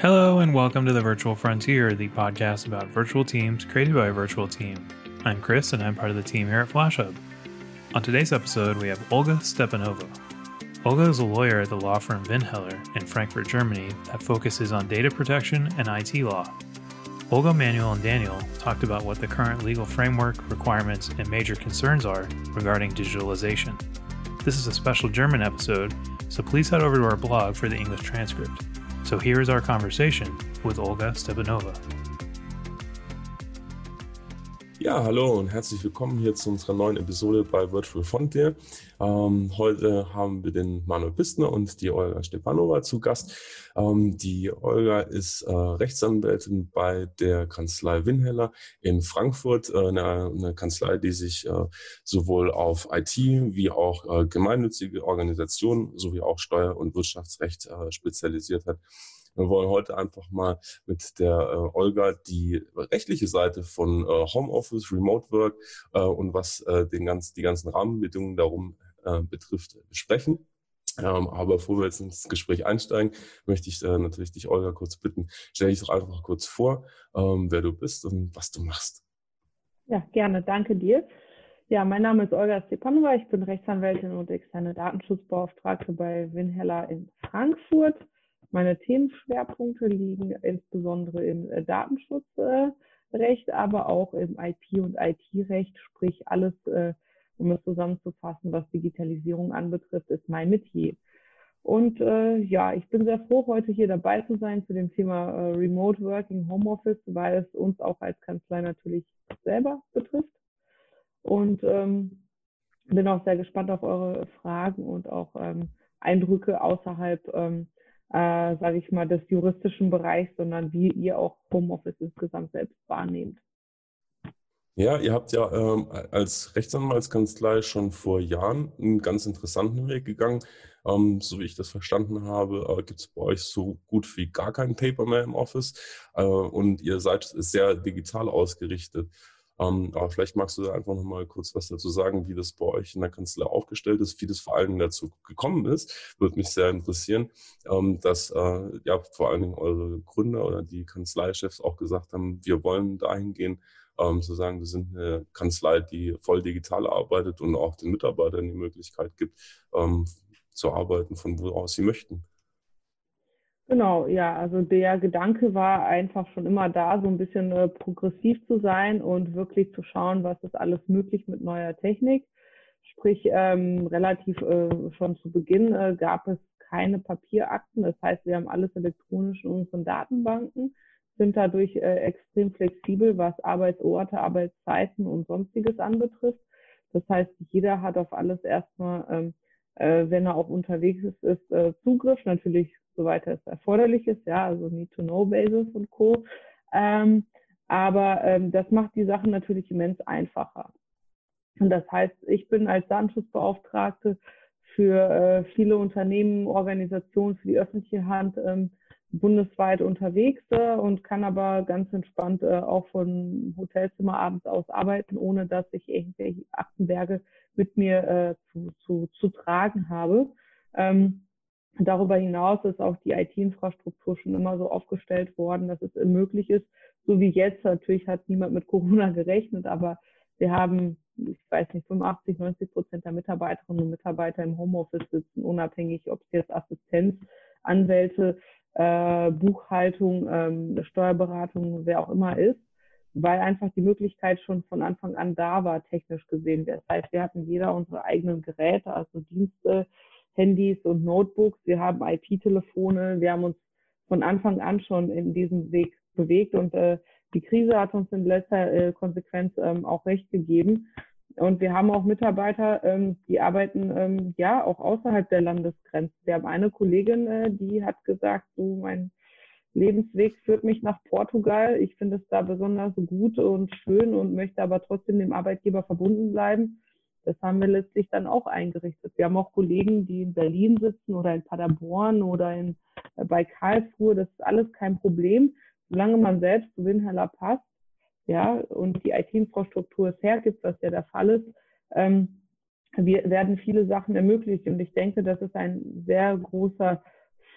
Hello, and welcome to the Virtual Frontier, the podcast about virtual teams created by a virtual team. I'm Chris, and I'm part of the team here at FlashHub. On today's episode, we have Olga Stepanova. Olga is a lawyer at the law firm Vinheller in Frankfurt, Germany, that focuses on data protection and IT law. Olga, Manuel, and Daniel talked about what the current legal framework, requirements, and major concerns are regarding digitalization. This is a special German episode, so please head over to our blog for the English transcript. So here is our conversation with Olga Stepanova. Ja, hallo und herzlich willkommen hier zu unserer neuen Episode bei Virtual Frontier. Ähm, heute haben wir den Manuel Pistner und die Olga Stepanova zu Gast. Ähm, die Olga ist äh, Rechtsanwältin bei der Kanzlei Winheller in Frankfurt, äh, eine, eine, Kanzlei, die sich äh, sowohl auf IT wie auch äh, gemeinnützige Organisationen sowie auch Steuer- und Wirtschaftsrecht äh, spezialisiert hat. Wir wollen heute einfach mal mit der äh, Olga die rechtliche Seite von äh, Homeoffice, Remote Work äh, und was äh, den ganz, die ganzen Rahmenbedingungen darum äh, betrifft, besprechen. Ähm, aber bevor wir jetzt ins Gespräch einsteigen, möchte ich äh, natürlich dich, Olga, kurz bitten, stell dich doch einfach kurz vor, ähm, wer du bist und was du machst. Ja, gerne. Danke dir. Ja, mein Name ist Olga Stepanova. Ich bin Rechtsanwältin und externe Datenschutzbeauftragte bei Winheller in Frankfurt. Meine Themenschwerpunkte liegen insbesondere im äh, Datenschutzrecht, aber auch im IP- und IT-Recht, sprich alles, äh, um es zusammenzufassen, was Digitalisierung anbetrifft, ist mein Metier. Und äh, ja, ich bin sehr froh, heute hier dabei zu sein zu dem Thema äh, Remote Working, Homeoffice, weil es uns auch als Kanzlei natürlich selber betrifft. Und ähm, bin auch sehr gespannt auf eure Fragen und auch ähm, Eindrücke außerhalb ähm, äh, sage ich mal, des juristischen Bereichs, sondern wie ihr auch Homeoffice insgesamt selbst wahrnehmt. Ja, ihr habt ja ähm, als Rechtsanwaltskanzlei schon vor Jahren einen ganz interessanten Weg gegangen. Ähm, so wie ich das verstanden habe, äh, gibt es bei euch so gut wie gar kein Paper mehr im Office äh, und ihr seid sehr digital ausgerichtet. Ähm, aber vielleicht magst du da einfach noch mal kurz was dazu sagen, wie das bei euch in der Kanzlei aufgestellt ist, wie das vor allen Dingen dazu gekommen ist. Würde mich sehr interessieren, ähm, dass äh, ja vor allen Dingen eure Gründer oder die Kanzleichefs auch gesagt haben, wir wollen dahin gehen, ähm, zu sagen, wir sind eine Kanzlei, die voll digital arbeitet und auch den Mitarbeitern die Möglichkeit gibt, ähm, zu arbeiten, von wo aus sie möchten. Genau, ja, also der Gedanke war einfach schon immer da, so ein bisschen äh, progressiv zu sein und wirklich zu schauen, was ist alles möglich mit neuer Technik. Sprich, ähm, relativ äh, schon zu Beginn äh, gab es keine Papierakten. Das heißt, wir haben alles elektronisch in unseren Datenbanken, sind dadurch äh, extrem flexibel, was Arbeitsorte, Arbeitszeiten und sonstiges anbetrifft. Das heißt, jeder hat auf alles erstmal, ähm, äh, wenn er auch unterwegs ist, ist äh, Zugriff. Natürlich soweit es erforderlich ist, ja, also Need-to-Know-Basis und Co. Ähm, aber ähm, das macht die Sachen natürlich immens einfacher. Und das heißt, ich bin als Datenschutzbeauftragte für äh, viele Unternehmen, Organisationen, für die öffentliche Hand ähm, bundesweit unterwegs äh, und kann aber ganz entspannt äh, auch von Hotelzimmer abends aus arbeiten, ohne dass ich irgendwelche Aktenberge mit mir äh, zu, zu, zu tragen habe. Ähm, Darüber hinaus ist auch die IT-Infrastruktur schon immer so aufgestellt worden, dass es möglich ist, so wie jetzt. Natürlich hat niemand mit Corona gerechnet, aber wir haben, ich weiß nicht, 85, 90 Prozent der Mitarbeiterinnen und Mitarbeiter im Homeoffice sitzen, unabhängig, ob es jetzt Assistenz, Anwälte, äh, Buchhaltung, ähm, Steuerberatung, wer auch immer ist, weil einfach die Möglichkeit schon von Anfang an da war, technisch gesehen. Das heißt, wir hatten jeder unsere eigenen Geräte, also Dienste, Handys und Notebooks, wir haben IP-Telefone, wir haben uns von Anfang an schon in diesem Weg bewegt und äh, die Krise hat uns in letzter äh, Konsequenz ähm, auch recht gegeben. Und wir haben auch Mitarbeiter, ähm, die arbeiten ähm, ja auch außerhalb der Landesgrenzen. Wir haben eine Kollegin, äh, die hat gesagt, so mein Lebensweg führt mich nach Portugal. Ich finde es da besonders gut und schön und möchte aber trotzdem dem Arbeitgeber verbunden bleiben. Das haben wir letztlich dann auch eingerichtet. Wir haben auch Kollegen, die in Berlin sitzen oder in Paderborn oder in, äh, bei Karlsruhe. Das ist alles kein Problem, solange man selbst zu Winheller passt, ja, und die IT-Infrastruktur es hergibt, was ja der Fall ist. Ähm, wir werden viele Sachen ermöglicht und ich denke, das ist ein sehr großer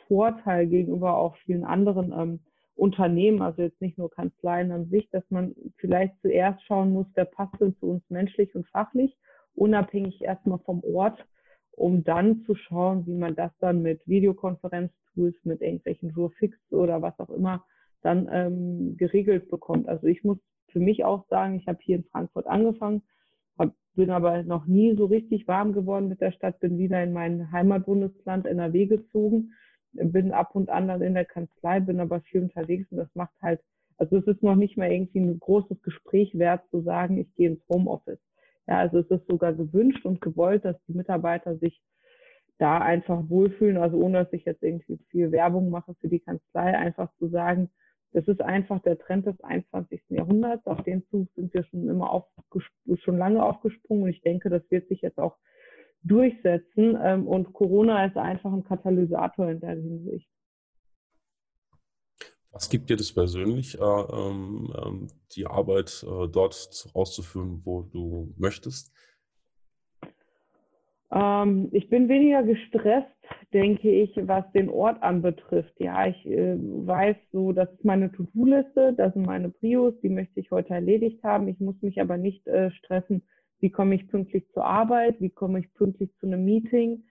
Vorteil gegenüber auch vielen anderen ähm, Unternehmen, also jetzt nicht nur Kanzleien an sich, dass man vielleicht zuerst schauen muss, wer passt denn zu uns menschlich und fachlich, unabhängig erstmal vom Ort, um dann zu schauen, wie man das dann mit Videokonferenztools, mit irgendwelchen Jurfix oder was auch immer dann ähm, geregelt bekommt. Also ich muss für mich auch sagen, ich habe hier in Frankfurt angefangen, hab, bin aber noch nie so richtig warm geworden mit der Stadt, bin wieder in mein Heimatbundesland NRW gezogen, bin ab und an dann in der Kanzlei, bin aber viel unterwegs und das macht halt, also es ist noch nicht mal irgendwie ein großes Gespräch wert zu sagen, ich gehe ins Homeoffice. Ja, also es ist sogar gewünscht und gewollt, dass die Mitarbeiter sich da einfach wohlfühlen, also ohne dass ich jetzt irgendwie viel Werbung mache für die Kanzlei, einfach zu sagen, das ist einfach der Trend des 21. Jahrhunderts. Auf den Zug sind wir schon immer schon lange aufgesprungen. Und ich denke, das wird sich jetzt auch durchsetzen. Ähm, und Corona ist einfach ein Katalysator in der Hinsicht. Was gibt dir das persönlich, äh, ähm, ähm die Arbeit äh, dort auszuführen, wo du möchtest? Ähm, ich bin weniger gestresst, denke ich, was den Ort anbetrifft. Ja, ich äh, weiß so, das ist meine To-Do-Liste, das sind meine Prios, die möchte ich heute erledigt haben. Ich muss mich aber nicht äh, stressen, wie komme ich pünktlich zur Arbeit, wie komme ich pünktlich zu einem Meeting,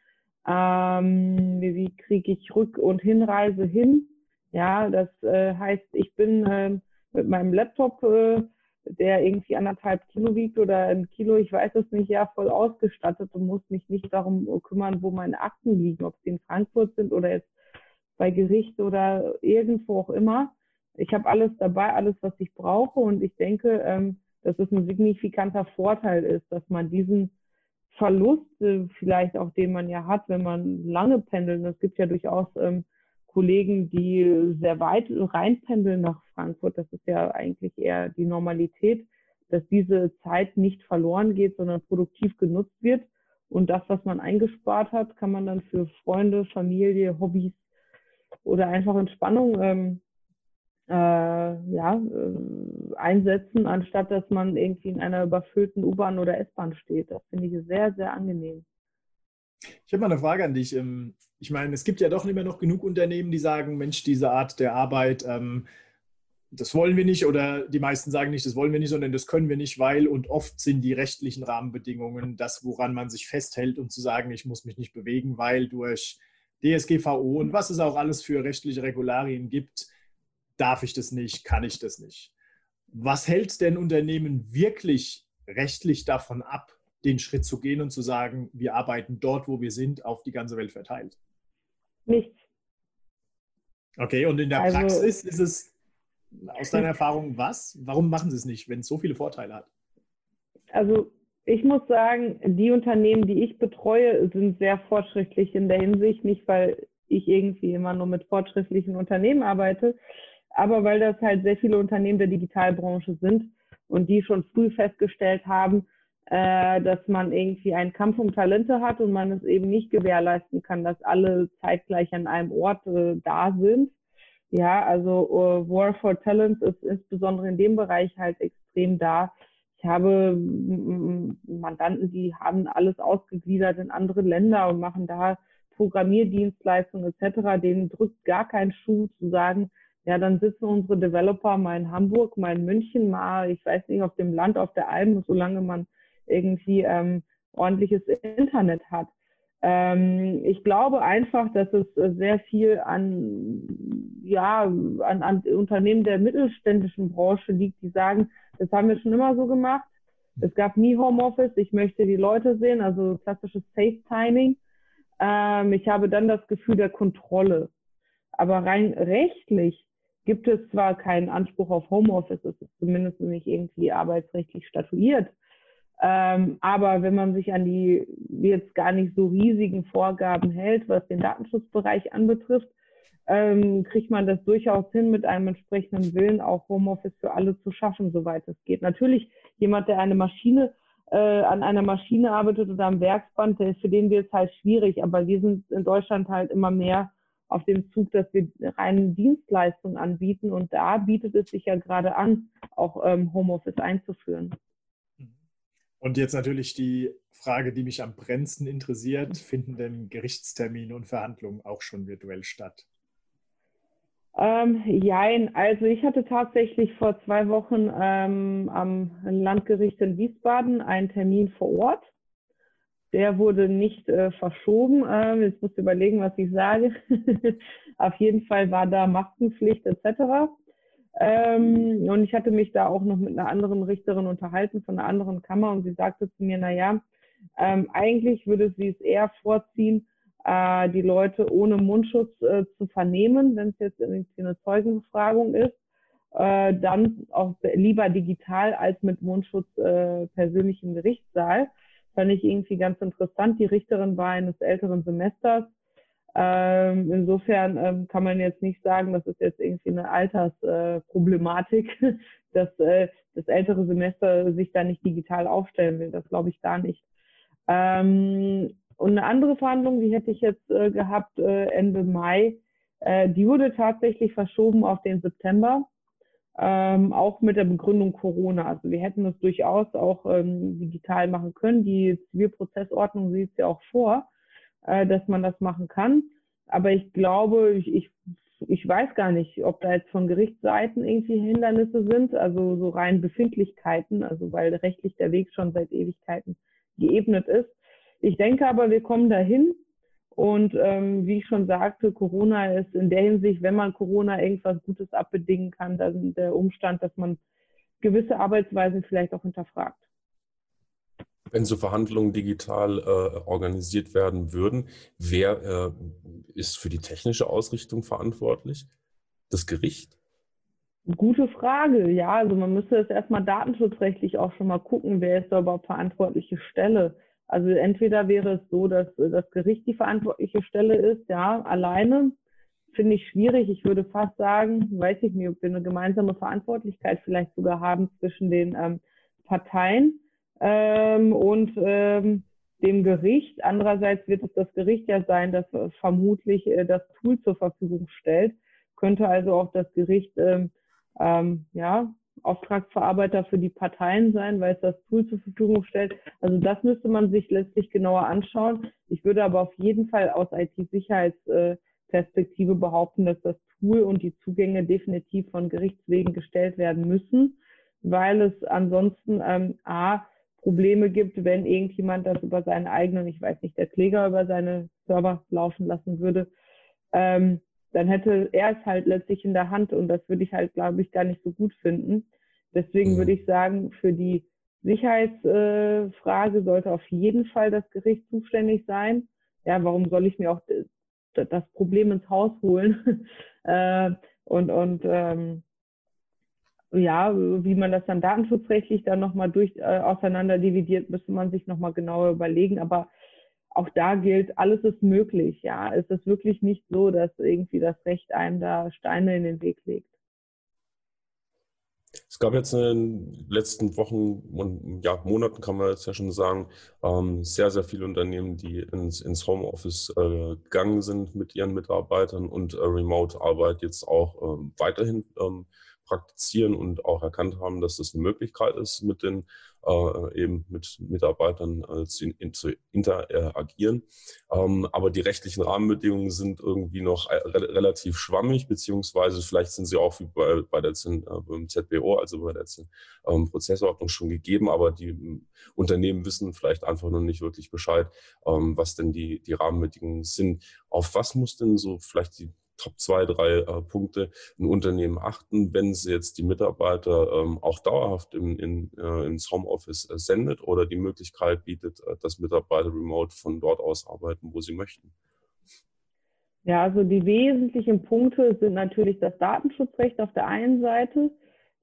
ähm, wie kriege ich Rück- und Hinreise hin. Ja, das äh, heißt, ich bin ähm, mit meinem Laptop äh, der irgendwie anderthalb Kilo wiegt oder ein Kilo, ich weiß es nicht, ja, voll ausgestattet und muss mich nicht darum kümmern, wo meine Akten liegen, ob sie in Frankfurt sind oder jetzt bei Gericht oder irgendwo auch immer. Ich habe alles dabei, alles, was ich brauche und ich denke, ähm, dass es ein signifikanter Vorteil ist, dass man diesen Verlust äh, vielleicht auch, den man ja hat, wenn man lange pendelt, es gibt ja durchaus ähm, Kollegen, die sehr weit reinpendeln nach Frankfurt. Das ist ja eigentlich eher die Normalität, dass diese Zeit nicht verloren geht, sondern produktiv genutzt wird. Und das, was man eingespart hat, kann man dann für Freunde, Familie, Hobbys oder einfach Entspannung ähm, äh, ja, äh, einsetzen, anstatt dass man irgendwie in einer überfüllten U-Bahn oder S-Bahn steht. Das finde ich sehr, sehr angenehm. Ich habe mal eine Frage an dich. Ich meine, es gibt ja doch immer noch genug Unternehmen, die sagen, Mensch, diese Art der Arbeit, ähm, das wollen wir nicht oder die meisten sagen nicht, das wollen wir nicht, sondern das können wir nicht, weil und oft sind die rechtlichen Rahmenbedingungen das, woran man sich festhält und zu sagen, ich muss mich nicht bewegen, weil durch DSGVO und was es auch alles für rechtliche Regularien gibt, darf ich das nicht, kann ich das nicht. Was hält denn Unternehmen wirklich rechtlich davon ab, den Schritt zu gehen und zu sagen, wir arbeiten dort, wo wir sind, auf die ganze Welt verteilt? Nichts. Okay, und in der also, Praxis ist es aus deiner Erfahrung was? Warum machen sie es nicht, wenn es so viele Vorteile hat? Also ich muss sagen, die Unternehmen, die ich betreue, sind sehr fortschrittlich in der Hinsicht, nicht weil ich irgendwie immer nur mit fortschrittlichen Unternehmen arbeite, aber weil das halt sehr viele Unternehmen der Digitalbranche sind und die schon früh festgestellt haben, äh, dass man irgendwie einen Kampf um Talente hat und man es eben nicht gewährleisten kann, dass alle zeitgleich an einem Ort äh, da sind. Ja, also uh, War for Talents ist insbesondere in dem Bereich halt extrem da. Ich habe Mandanten, die haben alles ausgegliedert in andere Länder und machen da Programmierdienstleistungen etc. Denen drückt gar kein Schuh zu sagen, ja, dann sitzen unsere Developer mal in Hamburg, mal in München, mal, ich weiß nicht, auf dem Land, auf der Alm, solange man irgendwie ähm, ordentliches Internet hat. Ähm, ich glaube einfach, dass es sehr viel an, ja, an, an Unternehmen der mittelständischen Branche liegt, die sagen, das haben wir schon immer so gemacht. Es gab nie Homeoffice. Ich möchte die Leute sehen, also klassisches Safe-Timing. Ähm, ich habe dann das Gefühl der Kontrolle. Aber rein rechtlich gibt es zwar keinen Anspruch auf Homeoffice, es ist zumindest nicht irgendwie arbeitsrechtlich statuiert. Ähm, aber wenn man sich an die jetzt gar nicht so riesigen Vorgaben hält, was den Datenschutzbereich anbetrifft, ähm, kriegt man das durchaus hin, mit einem entsprechenden Willen auch Homeoffice für alle zu schaffen, soweit es geht. Natürlich jemand, der eine Maschine äh, an einer Maschine arbeitet oder am Werksband, der, für den wird es halt schwierig. Aber wir sind in Deutschland halt immer mehr auf dem Zug, dass wir reine Dienstleistungen anbieten. Und da bietet es sich ja gerade an, auch ähm, Homeoffice einzuführen. Und jetzt natürlich die Frage, die mich am brennendsten interessiert, finden denn Gerichtstermine und Verhandlungen auch schon virtuell statt? Ähm, jein, also ich hatte tatsächlich vor zwei Wochen ähm, am Landgericht in Wiesbaden einen Termin vor Ort. Der wurde nicht äh, verschoben. Ähm, jetzt muss ich überlegen, was ich sage. Auf jeden Fall war da Maskenpflicht etc. Ähm, und ich hatte mich da auch noch mit einer anderen Richterin unterhalten von einer anderen Kammer und sie sagte zu mir, na ja, ähm, eigentlich würde sie es eher vorziehen, äh, die Leute ohne Mundschutz äh, zu vernehmen, wenn es jetzt irgendwie eine Zeugenbefragung ist, äh, dann auch lieber digital als mit Mundschutz äh, persönlich im Gerichtssaal. Fand ich irgendwie ganz interessant. Die Richterin war eines älteren Semesters ähm, insofern ähm, kann man jetzt nicht sagen, das ist jetzt irgendwie eine Altersproblematik, äh, dass äh, das ältere Semester sich da nicht digital aufstellen will. Das glaube ich gar nicht. Ähm, und eine andere Verhandlung, die hätte ich jetzt äh, gehabt äh, Ende Mai, äh, die wurde tatsächlich verschoben auf den September, ähm, auch mit der Begründung Corona. Also wir hätten das durchaus auch ähm, digital machen können. Die Zivilprozessordnung sieht es ja auch vor äh, dass man das machen kann. Aber ich glaube, ich, ich, ich weiß gar nicht, ob da jetzt von Gerichtsseiten irgendwie Hindernisse sind, also so rein Befindlichkeiten, also weil rechtlich der Weg schon seit Ewigkeiten geebnet ist. Ich denke aber, wir kommen dahin. Und ähm, wie ich schon sagte, Corona ist in der Hinsicht, wenn man Corona irgendwas Gutes abbedingen kann, dann der Umstand, dass man gewisse Arbeitsweisen vielleicht auch hinterfragt wenn so Verhandlungen digital äh, organisiert werden würden, wer äh, ist für die technische Ausrichtung verantwortlich? Das Gericht? Gute Frage, ja. Also man müsste jetzt erstmal datenschutzrechtlich auch schon mal gucken, wer ist da überhaupt verantwortliche Stelle. Also entweder wäre es so, dass das Gericht die verantwortliche Stelle ist, ja, alleine. Finde ich schwierig. Ich würde fast sagen, weiß ich nicht, ob wir eine gemeinsame Verantwortlichkeit vielleicht sogar haben zwischen den ähm, Parteien ähm, und ähm, dem Gericht. Andererseits wird es das Gericht ja sein, das äh, vermutlich äh, das Tool zur Verfügung stellt. Könnte also auch das Gericht ähm, ähm, ja, Auftragsverarbeiter für die Parteien sein, weil es das Tool zur Verfügung stellt. Also das müsste man sich letztlich genauer anschauen. Ich würde aber auf jeden Fall aus IT-Sicherheitsperspektive behaupten, dass das Tool und die Zugänge definitiv von Gerichtswegen gestellt werden müssen, weil es ansonsten ähm, a Probleme gibt, wenn irgendjemand das über seinen eigenen, ich weiß nicht, der Kläger über seine Server laufen lassen würde, ähm, dann hätte er es halt letztlich in der Hand und das würde ich halt, glaube ich, gar nicht so gut finden. Deswegen mhm. würde ich sagen, für die Sicherheitsfrage äh, sollte auf jeden Fall das Gericht zuständig sein. Ja, warum soll ich mir auch das Problem ins Haus holen? äh, und und ähm, ja, wie man das dann datenschutzrechtlich dann nochmal durch äh, auseinander dividiert, müsste man sich nochmal genauer überlegen. Aber auch da gilt, alles ist möglich. Ja, es ist wirklich nicht so, dass irgendwie das Recht einem da Steine in den Weg legt. Es gab jetzt in den letzten Wochen und ja, Monaten, kann man jetzt ja schon sagen, ähm, sehr, sehr viele Unternehmen, die ins, ins Homeoffice äh, gegangen sind mit ihren Mitarbeitern und äh, Remote-Arbeit jetzt auch ähm, weiterhin ähm, praktizieren und auch erkannt haben, dass das eine Möglichkeit ist, mit den äh, eben mit Mitarbeitern äh, zu, in, zu, interagieren. Ähm, aber die rechtlichen Rahmenbedingungen sind irgendwie noch re relativ schwammig, beziehungsweise vielleicht sind sie auch wie bei, bei der äh, beim ZBO, also bei der ähm, Prozessordnung schon gegeben, aber die ähm, Unternehmen wissen vielleicht einfach noch nicht wirklich Bescheid, ähm, was denn die, die Rahmenbedingungen sind. Auf was muss denn so vielleicht die Top zwei, drei äh, Punkte ein Unternehmen achten, wenn sie jetzt die Mitarbeiter ähm, auch dauerhaft im, in, äh, ins Homeoffice äh, sendet oder die Möglichkeit bietet, äh, dass Mitarbeiter remote von dort aus arbeiten, wo sie möchten? Ja, also die wesentlichen Punkte sind natürlich das Datenschutzrecht auf der einen Seite.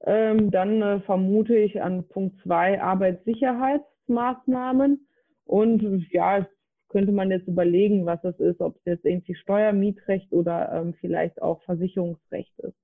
Ähm, dann äh, vermute ich an Punkt zwei Arbeitssicherheitsmaßnahmen. Und ja, könnte man jetzt überlegen, was es ist, ob es jetzt irgendwie Steuermietrecht oder ähm, vielleicht auch Versicherungsrecht ist.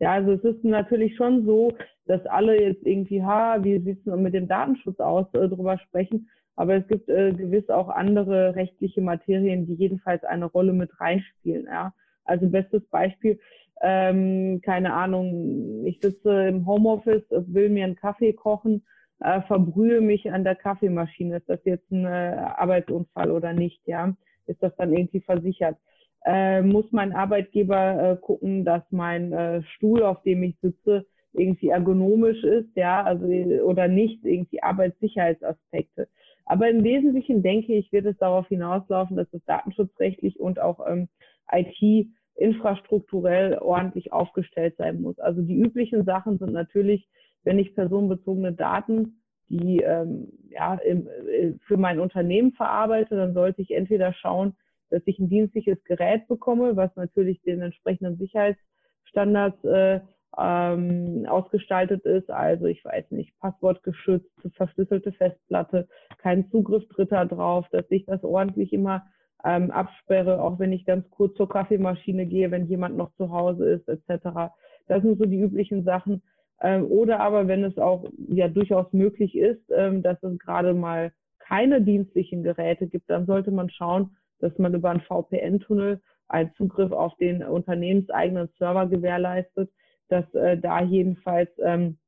Ja, also es ist natürlich schon so, dass alle jetzt irgendwie, ha, wie sieht es mit dem Datenschutz aus, äh, drüber sprechen. Aber es gibt äh, gewiss auch andere rechtliche Materien, die jedenfalls eine Rolle mit reinspielen. Ja. Also bestes Beispiel, ähm, keine Ahnung, ich sitze im Homeoffice, will mir einen Kaffee kochen äh, verbrühe mich an der Kaffeemaschine. Ist das jetzt ein äh, Arbeitsunfall oder nicht? Ja, ist das dann irgendwie versichert? Äh, muss mein Arbeitgeber äh, gucken, dass mein äh, Stuhl, auf dem ich sitze, irgendwie ergonomisch ist, ja, also oder nicht, irgendwie Arbeitssicherheitsaspekte. Aber im Wesentlichen denke ich, wird es darauf hinauslaufen, dass es datenschutzrechtlich und auch ähm, IT infrastrukturell ordentlich aufgestellt sein muss. Also die üblichen Sachen sind natürlich, wenn ich personenbezogene Daten, die ähm, ja im, äh, für mein Unternehmen verarbeite, dann sollte ich entweder schauen, dass ich ein dienstliches Gerät bekomme, was natürlich den entsprechenden Sicherheitsstandards äh, ähm, ausgestaltet ist. Also ich weiß nicht, passwortgeschützt, verschlüsselte Festplatte, kein Zugriff Dritter drauf, dass ich das ordentlich immer ähm, absperre, auch wenn ich ganz kurz zur Kaffeemaschine gehe, wenn jemand noch zu Hause ist, etc. Das sind so die üblichen Sachen. Ähm, oder aber, wenn es auch ja durchaus möglich ist, ähm, dass es gerade mal keine dienstlichen Geräte gibt, dann sollte man schauen, dass man über einen VPN-Tunnel einen Zugriff auf den unternehmenseigenen Server gewährleistet, dass äh, da jedenfalls ähm,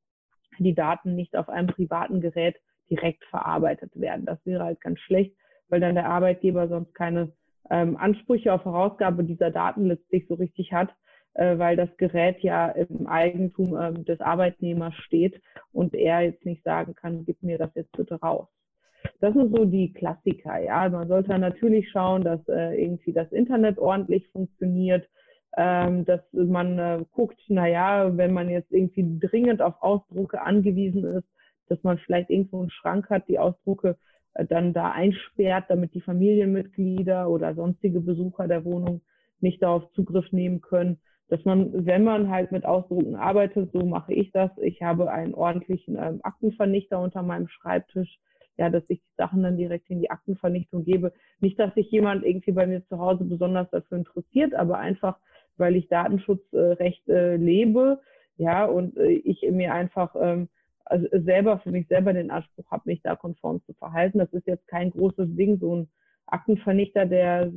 die Daten nicht auf einem privaten Gerät direkt verarbeitet werden. Das wäre halt ganz schlecht, weil dann der Arbeitgeber sonst keine ähm, Ansprüche auf Herausgabe dieser Daten letztlich so richtig hat, weil das Gerät ja im Eigentum ähm, des Arbeitnehmers steht und er jetzt nicht sagen kann, gib mir das jetzt bitte raus. Das sind so die Klassiker, ja. Man sollte natürlich schauen, dass äh, irgendwie das Internet ordentlich funktioniert, ähm, dass man äh, guckt, naja, wenn man jetzt irgendwie dringend auf Ausdrucke angewiesen ist, dass man vielleicht irgendwo einen Schrank hat, die Ausdrucke äh, dann da einsperrt, damit die Familienmitglieder oder sonstige Besucher der Wohnung nicht darauf Zugriff nehmen können. Dass man, wenn man halt mit Ausdrucken arbeitet, so mache ich das. Ich habe einen ordentlichen ähm, Aktenvernichter unter meinem Schreibtisch, ja, dass ich die Sachen dann direkt in die Aktenvernichtung gebe. Nicht, dass sich jemand irgendwie bei mir zu Hause besonders dafür interessiert, aber einfach, weil ich Datenschutzrecht äh, lebe, ja, und äh, ich mir einfach ähm, also selber für mich selber den Anspruch habe, mich da konform zu verhalten. Das ist jetzt kein großes Ding, so ein Aktenvernichter, der,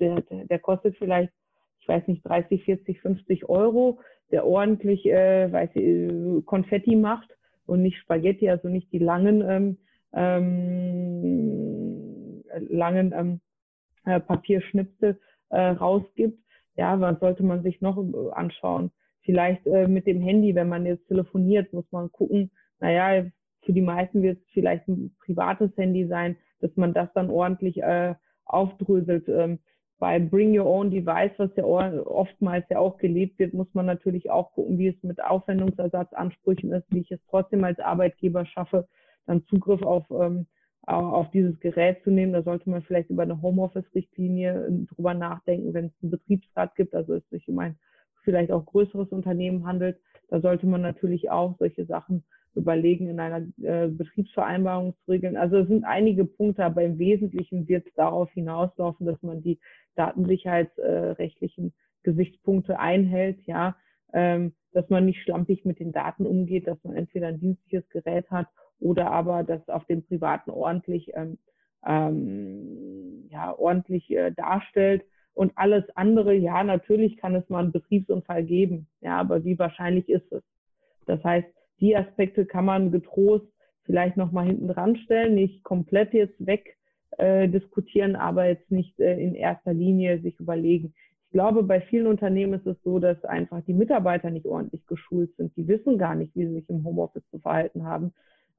der, der kostet vielleicht, ich weiß nicht, 30, 40, 50 Euro, der ordentlich äh, weiß ich, Konfetti macht und nicht Spaghetti, also nicht die langen ähm, ähm, langen ähm, äh, Papierschnipsel äh, rausgibt. Ja, was sollte man sich noch äh, anschauen? Vielleicht äh, mit dem Handy, wenn man jetzt telefoniert, muss man gucken, naja, für die meisten wird es vielleicht ein privates Handy sein, dass man das dann ordentlich äh, aufdröselt. Ähm, bei Bring Your Own Device, was ja oftmals ja auch gelebt wird, muss man natürlich auch gucken, wie es mit Aufwendungsersatzansprüchen ist, wie ich es trotzdem als Arbeitgeber schaffe, dann Zugriff auf, ähm, auf dieses Gerät zu nehmen. Da sollte man vielleicht über eine Homeoffice-Richtlinie äh, drüber nachdenken, wenn es einen Betriebsrat gibt, also es sich um ein vielleicht auch größeres Unternehmen handelt. Da sollte man natürlich auch solche Sachen überlegen in einer äh, Betriebsvereinbarung zu regeln. Also es sind einige Punkte, aber im Wesentlichen wird es darauf hinauslaufen, dass man die datensicherheitsrechtlichen äh, Gesichtspunkte einhält, ja, ähm, dass man nicht schlampig mit den Daten umgeht, dass man entweder ein dienstliches Gerät hat oder aber das auf dem privaten ordentlich, ähm, ähm, ja, ordentlich äh, darstellt. Und alles andere, ja, natürlich kann es mal einen Betriebsunfall geben, ja, aber wie wahrscheinlich ist es? Das heißt, die Aspekte kann man getrost vielleicht nochmal hinten dran stellen, nicht komplett jetzt weg äh, diskutieren, aber jetzt nicht äh, in erster Linie sich überlegen. Ich glaube, bei vielen Unternehmen ist es so, dass einfach die Mitarbeiter nicht ordentlich geschult sind. Die wissen gar nicht, wie sie sich im Homeoffice zu verhalten haben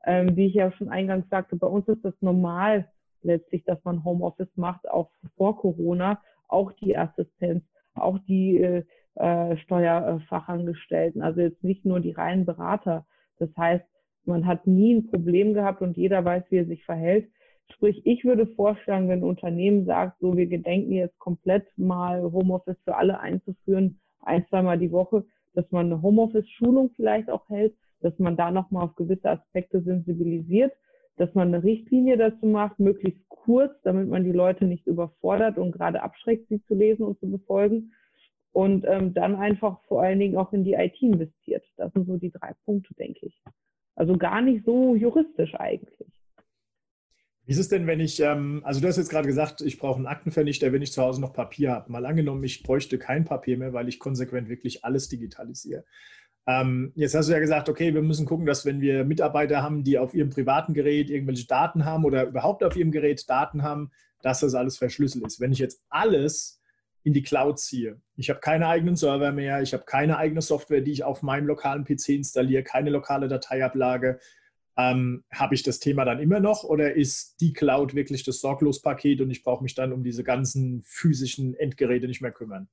ähm, wie ich ja schon eingangs sagte, bei uns ist das normal letztlich, dass man Homeoffice macht, auch vor Corona, auch die Assistenz, auch die äh, äh, Steuerfachangestellten, also jetzt nicht nur die reinen Berater. Das heißt, man hat nie ein Problem gehabt und jeder weiß, wie er sich verhält. Sprich, ich würde vorschlagen, wenn ein Unternehmen sagt, so, wir gedenken jetzt komplett mal Homeoffice für alle einzuführen, ein, zweimal die Woche, dass man eine Homeoffice-Schulung vielleicht auch hält, dass man da nochmal auf gewisse Aspekte sensibilisiert, dass man eine Richtlinie dazu macht, möglichst kurz, damit man die Leute nicht überfordert und gerade abschreckt, sie zu lesen und zu befolgen. Und ähm, dann einfach vor allen Dingen auch in die IT investiert. Das sind so die drei Punkte, denke ich. Also gar nicht so juristisch eigentlich. Wie ist es denn, wenn ich, ähm, also du hast jetzt gerade gesagt, ich brauche einen Aktenvernichter, wenn ich zu Hause noch Papier habe. Mal angenommen, ich bräuchte kein Papier mehr, weil ich konsequent wirklich alles digitalisiere. Ähm, jetzt hast du ja gesagt, okay, wir müssen gucken, dass wenn wir Mitarbeiter haben, die auf ihrem privaten Gerät irgendwelche Daten haben oder überhaupt auf ihrem Gerät Daten haben, dass das alles verschlüsselt ist. Wenn ich jetzt alles in die Cloud ziehe, ich habe keine eigenen Server mehr, ich habe keine eigene Software, die ich auf meinem lokalen PC installiere, keine lokale Dateiablage, ähm, habe ich das Thema dann immer noch oder ist die Cloud wirklich das Sorglospaket und ich brauche mich dann um diese ganzen physischen Endgeräte nicht mehr kümmern?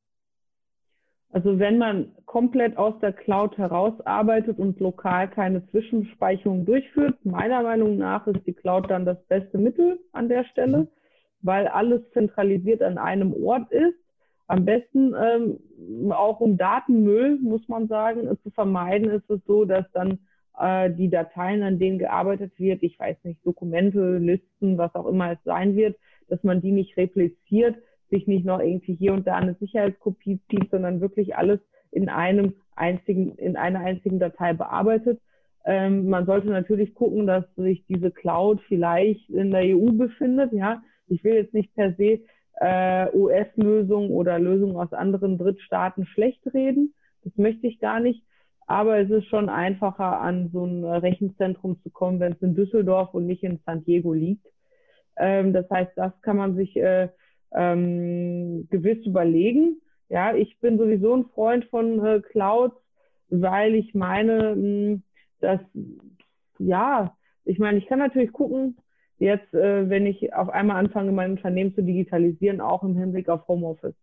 Also wenn man komplett aus der Cloud herausarbeitet und lokal keine Zwischenspeicherung durchführt, meiner Meinung nach ist die Cloud dann das beste Mittel an der Stelle, mhm. weil alles zentralisiert an einem Ort ist. Am besten ähm, auch um Datenmüll, muss man sagen, zu vermeiden, ist es so, dass dann äh, die Dateien, an denen gearbeitet wird, ich weiß nicht, Dokumente, Listen, was auch immer es sein wird, dass man die nicht repliziert, sich nicht noch irgendwie hier und da eine Sicherheitskopie zieht, sondern wirklich alles in einem einzigen, in einer einzigen Datei bearbeitet. Ähm, man sollte natürlich gucken, dass sich diese Cloud vielleicht in der EU befindet. Ja, ich will jetzt nicht per se äh, US-Lösungen oder Lösungen aus anderen Drittstaaten schlecht reden. Das möchte ich gar nicht. Aber es ist schon einfacher, an so ein Rechenzentrum zu kommen, wenn es in Düsseldorf und nicht in San Diego liegt. Ähm, das heißt, das kann man sich äh, ähm, gewiss überlegen. Ja, ich bin sowieso ein Freund von äh, Clouds, weil ich meine, mh, hm, dass, ja, ich meine, ich kann natürlich gucken, jetzt, äh, wenn ich auf einmal anfange, mein Unternehmen zu digitalisieren, auch im Hinblick auf Homeoffice.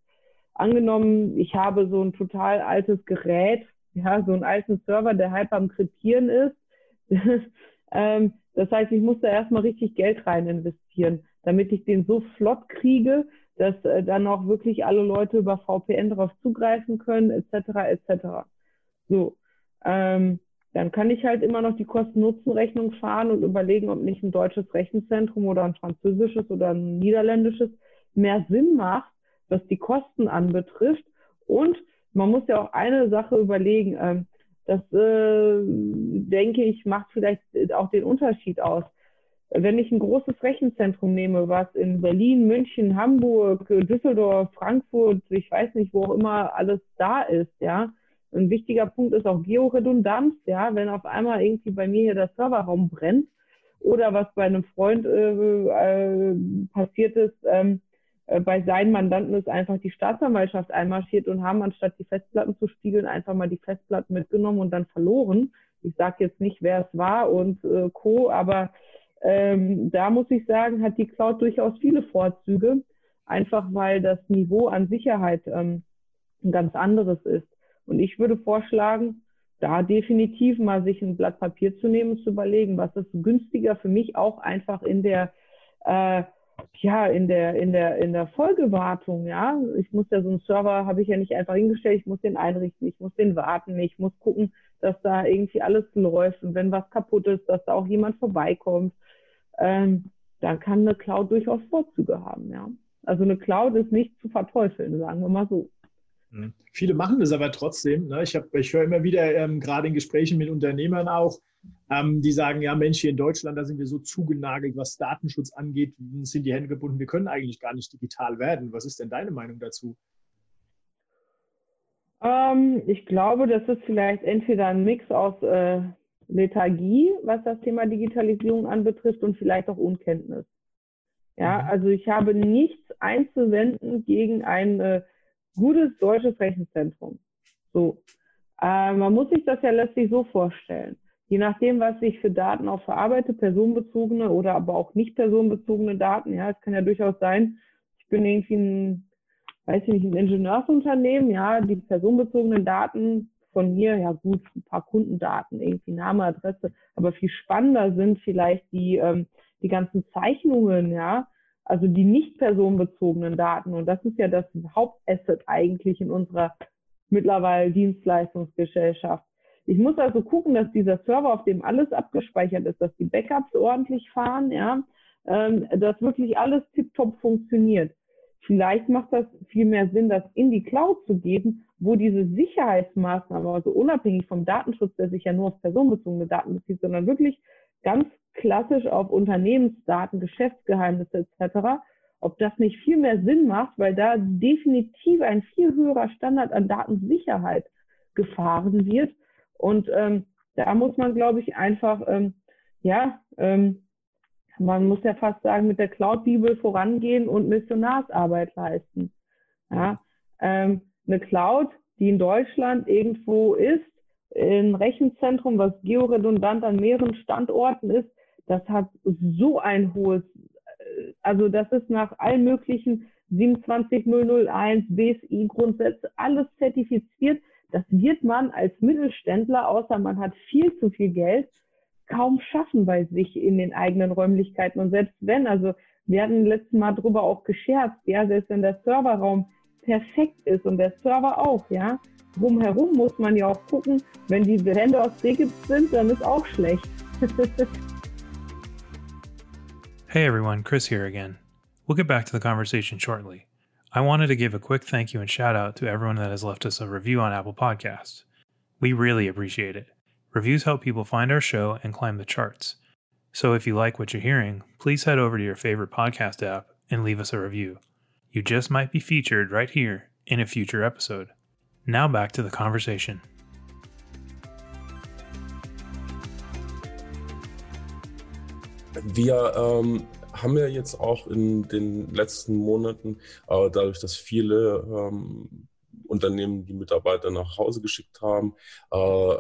Angenommen, ich habe so ein total altes Gerät, ja, so einen alten Server, der halb am Kryptieren ist. ähm, das heißt, ich muss da erstmal richtig Geld rein investieren damit ich den so flott kriege, dass äh, dann auch wirklich alle Leute über VPN darauf zugreifen können, etc. etc. So, ähm, dann kann ich halt immer noch die Kosten-Nutzen-Rechnung fahren und überlegen, ob nicht ein deutsches Rechenzentrum oder ein französisches oder ein niederländisches mehr Sinn macht, was die Kosten anbetrifft. Und man muss ja auch eine Sache überlegen, ähm, das äh, denke ich macht vielleicht auch den Unterschied aus wenn ich ein großes Rechenzentrum nehme, was in Berlin, München, Hamburg, Düsseldorf, Frankfurt, ich weiß nicht, wo auch immer alles da ist, ja. Ein wichtiger Punkt ist auch Georedundanz, ja. Wenn auf einmal irgendwie bei mir hier der Serverraum brennt oder was bei einem Freund äh, äh, passiert ist, ähm, äh, bei seinen Mandanten ist einfach die Staatsanwaltschaft einmarschiert und haben anstatt die Festplatten zu spiegeln einfach mal die Festplatten mitgenommen und dann verloren. Ich sage jetzt nicht, wer es war und äh, Co., aber ähm, da muss ich sagen, hat die Cloud durchaus viele Vorzüge, einfach weil das Niveau an Sicherheit ähm, ein ganz anderes ist. Und ich würde vorschlagen, da definitiv mal sich ein Blatt Papier zu nehmen und zu überlegen, was ist günstiger für mich auch einfach in der äh, ja, in der, in der, in der Folgewartung, ja. Ich muss ja so einen Server, habe ich ja nicht einfach hingestellt, ich muss den einrichten, ich muss den warten, ich muss gucken, dass da irgendwie alles läuft und wenn was kaputt ist, dass da auch jemand vorbeikommt ähm, dann kann eine Cloud durchaus Vorzüge haben, ja. Also eine Cloud ist nicht zu verteufeln, sagen wir mal so. Hm. Viele machen das aber trotzdem. Ne? Ich, ich höre immer wieder, ähm, gerade in Gesprächen mit Unternehmern auch, ähm, die sagen, ja Mensch, hier in Deutschland, da sind wir so zugenagelt, was Datenschutz angeht, sind die Hände gebunden, wir können eigentlich gar nicht digital werden. Was ist denn deine Meinung dazu? Ähm, ich glaube, das ist vielleicht entweder ein Mix aus äh, Lethargie, was das Thema Digitalisierung anbetrifft und vielleicht auch Unkenntnis. Ja, mhm. also ich habe nichts einzuwenden gegen ein äh, gutes deutsches Rechenzentrum. So. Äh, man muss sich das ja letztlich so vorstellen. Je nachdem, was ich für Daten auch verarbeite, personenbezogene oder aber auch nicht personenbezogene Daten, ja, es kann ja durchaus sein, ich bin irgendwie ein, weiß ich nicht, ein Ingenieursunternehmen, ja, die personenbezogenen Daten von mir, ja gut, ein paar Kundendaten, irgendwie Name, Adresse, aber viel spannender sind vielleicht die, ähm, die ganzen Zeichnungen, ja, also die nicht personenbezogenen Daten. Und das ist ja das Hauptasset eigentlich in unserer mittlerweile Dienstleistungsgesellschaft. Ich muss also gucken, dass dieser Server, auf dem alles abgespeichert ist, dass die Backups ordentlich fahren, ja, ähm, dass wirklich alles tiptop funktioniert. Vielleicht macht das viel mehr Sinn, das in die Cloud zu geben, wo diese Sicherheitsmaßnahmen, also unabhängig vom Datenschutz, der sich ja nur auf personenbezogene Daten bezieht, sondern wirklich ganz klassisch auf Unternehmensdaten, Geschäftsgeheimnisse etc., ob das nicht viel mehr Sinn macht, weil da definitiv ein viel höherer Standard an Datensicherheit gefahren wird Und ähm, da muss man, glaube ich, einfach, ähm, ja, ähm, man muss ja fast sagen, mit der Cloud-Bibel vorangehen und Missionarsarbeit leisten. Ja, ähm, eine Cloud, die in Deutschland irgendwo ist, ein Rechenzentrum, was georedundant an mehreren Standorten ist, das hat so ein hohes, äh, also das ist nach allen möglichen 27001 BSI Grundsätze alles zertifiziert. Das wird man als Mittelständler, außer man hat viel zu viel Geld, kaum schaffen bei sich in den eigenen Räumlichkeiten. Und selbst wenn, also wir hatten letztes Mal drüber auch gescherzt, ja, selbst wenn der Serverraum perfekt ist und der Server auch, ja, drumherum muss man ja auch gucken, wenn die Wände aus Regips sind, dann ist auch schlecht. hey everyone, Chris here again. We'll get back to the conversation shortly. I wanted to give a quick thank you and shout out to everyone that has left us a review on Apple Podcasts. We really appreciate it. Reviews help people find our show and climb the charts. So if you like what you're hearing, please head over to your favorite podcast app and leave us a review. You just might be featured right here in a future episode. Now back to the conversation. Wir ähm, haben ja jetzt auch in den letzten Monaten, äh, dadurch, dass viele ähm, Unternehmen die Mitarbeiter nach Hause geschickt haben, äh,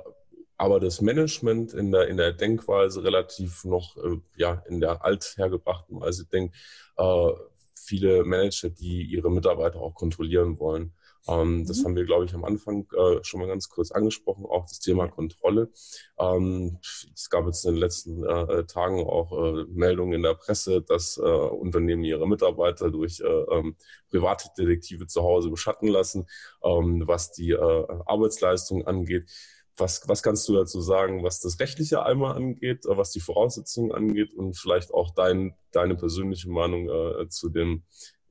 aber das Management in der, in der Denkweise relativ noch äh, ja, in der althergebrachten Weise denkt, äh, viele Manager, die ihre Mitarbeiter auch kontrollieren wollen. Ähm, das mhm. haben wir, glaube ich, am Anfang äh, schon mal ganz kurz angesprochen, auch das Thema Kontrolle. Ähm, es gab jetzt in den letzten äh, Tagen auch äh, Meldungen in der Presse, dass äh, Unternehmen ihre Mitarbeiter durch äh, ähm, private Detektive zu Hause beschatten lassen, ähm, was die äh, Arbeitsleistung angeht. Was, was kannst du dazu sagen, was das Rechtliche einmal angeht, was die Voraussetzungen angeht und vielleicht auch dein, deine persönliche Meinung äh, zu dem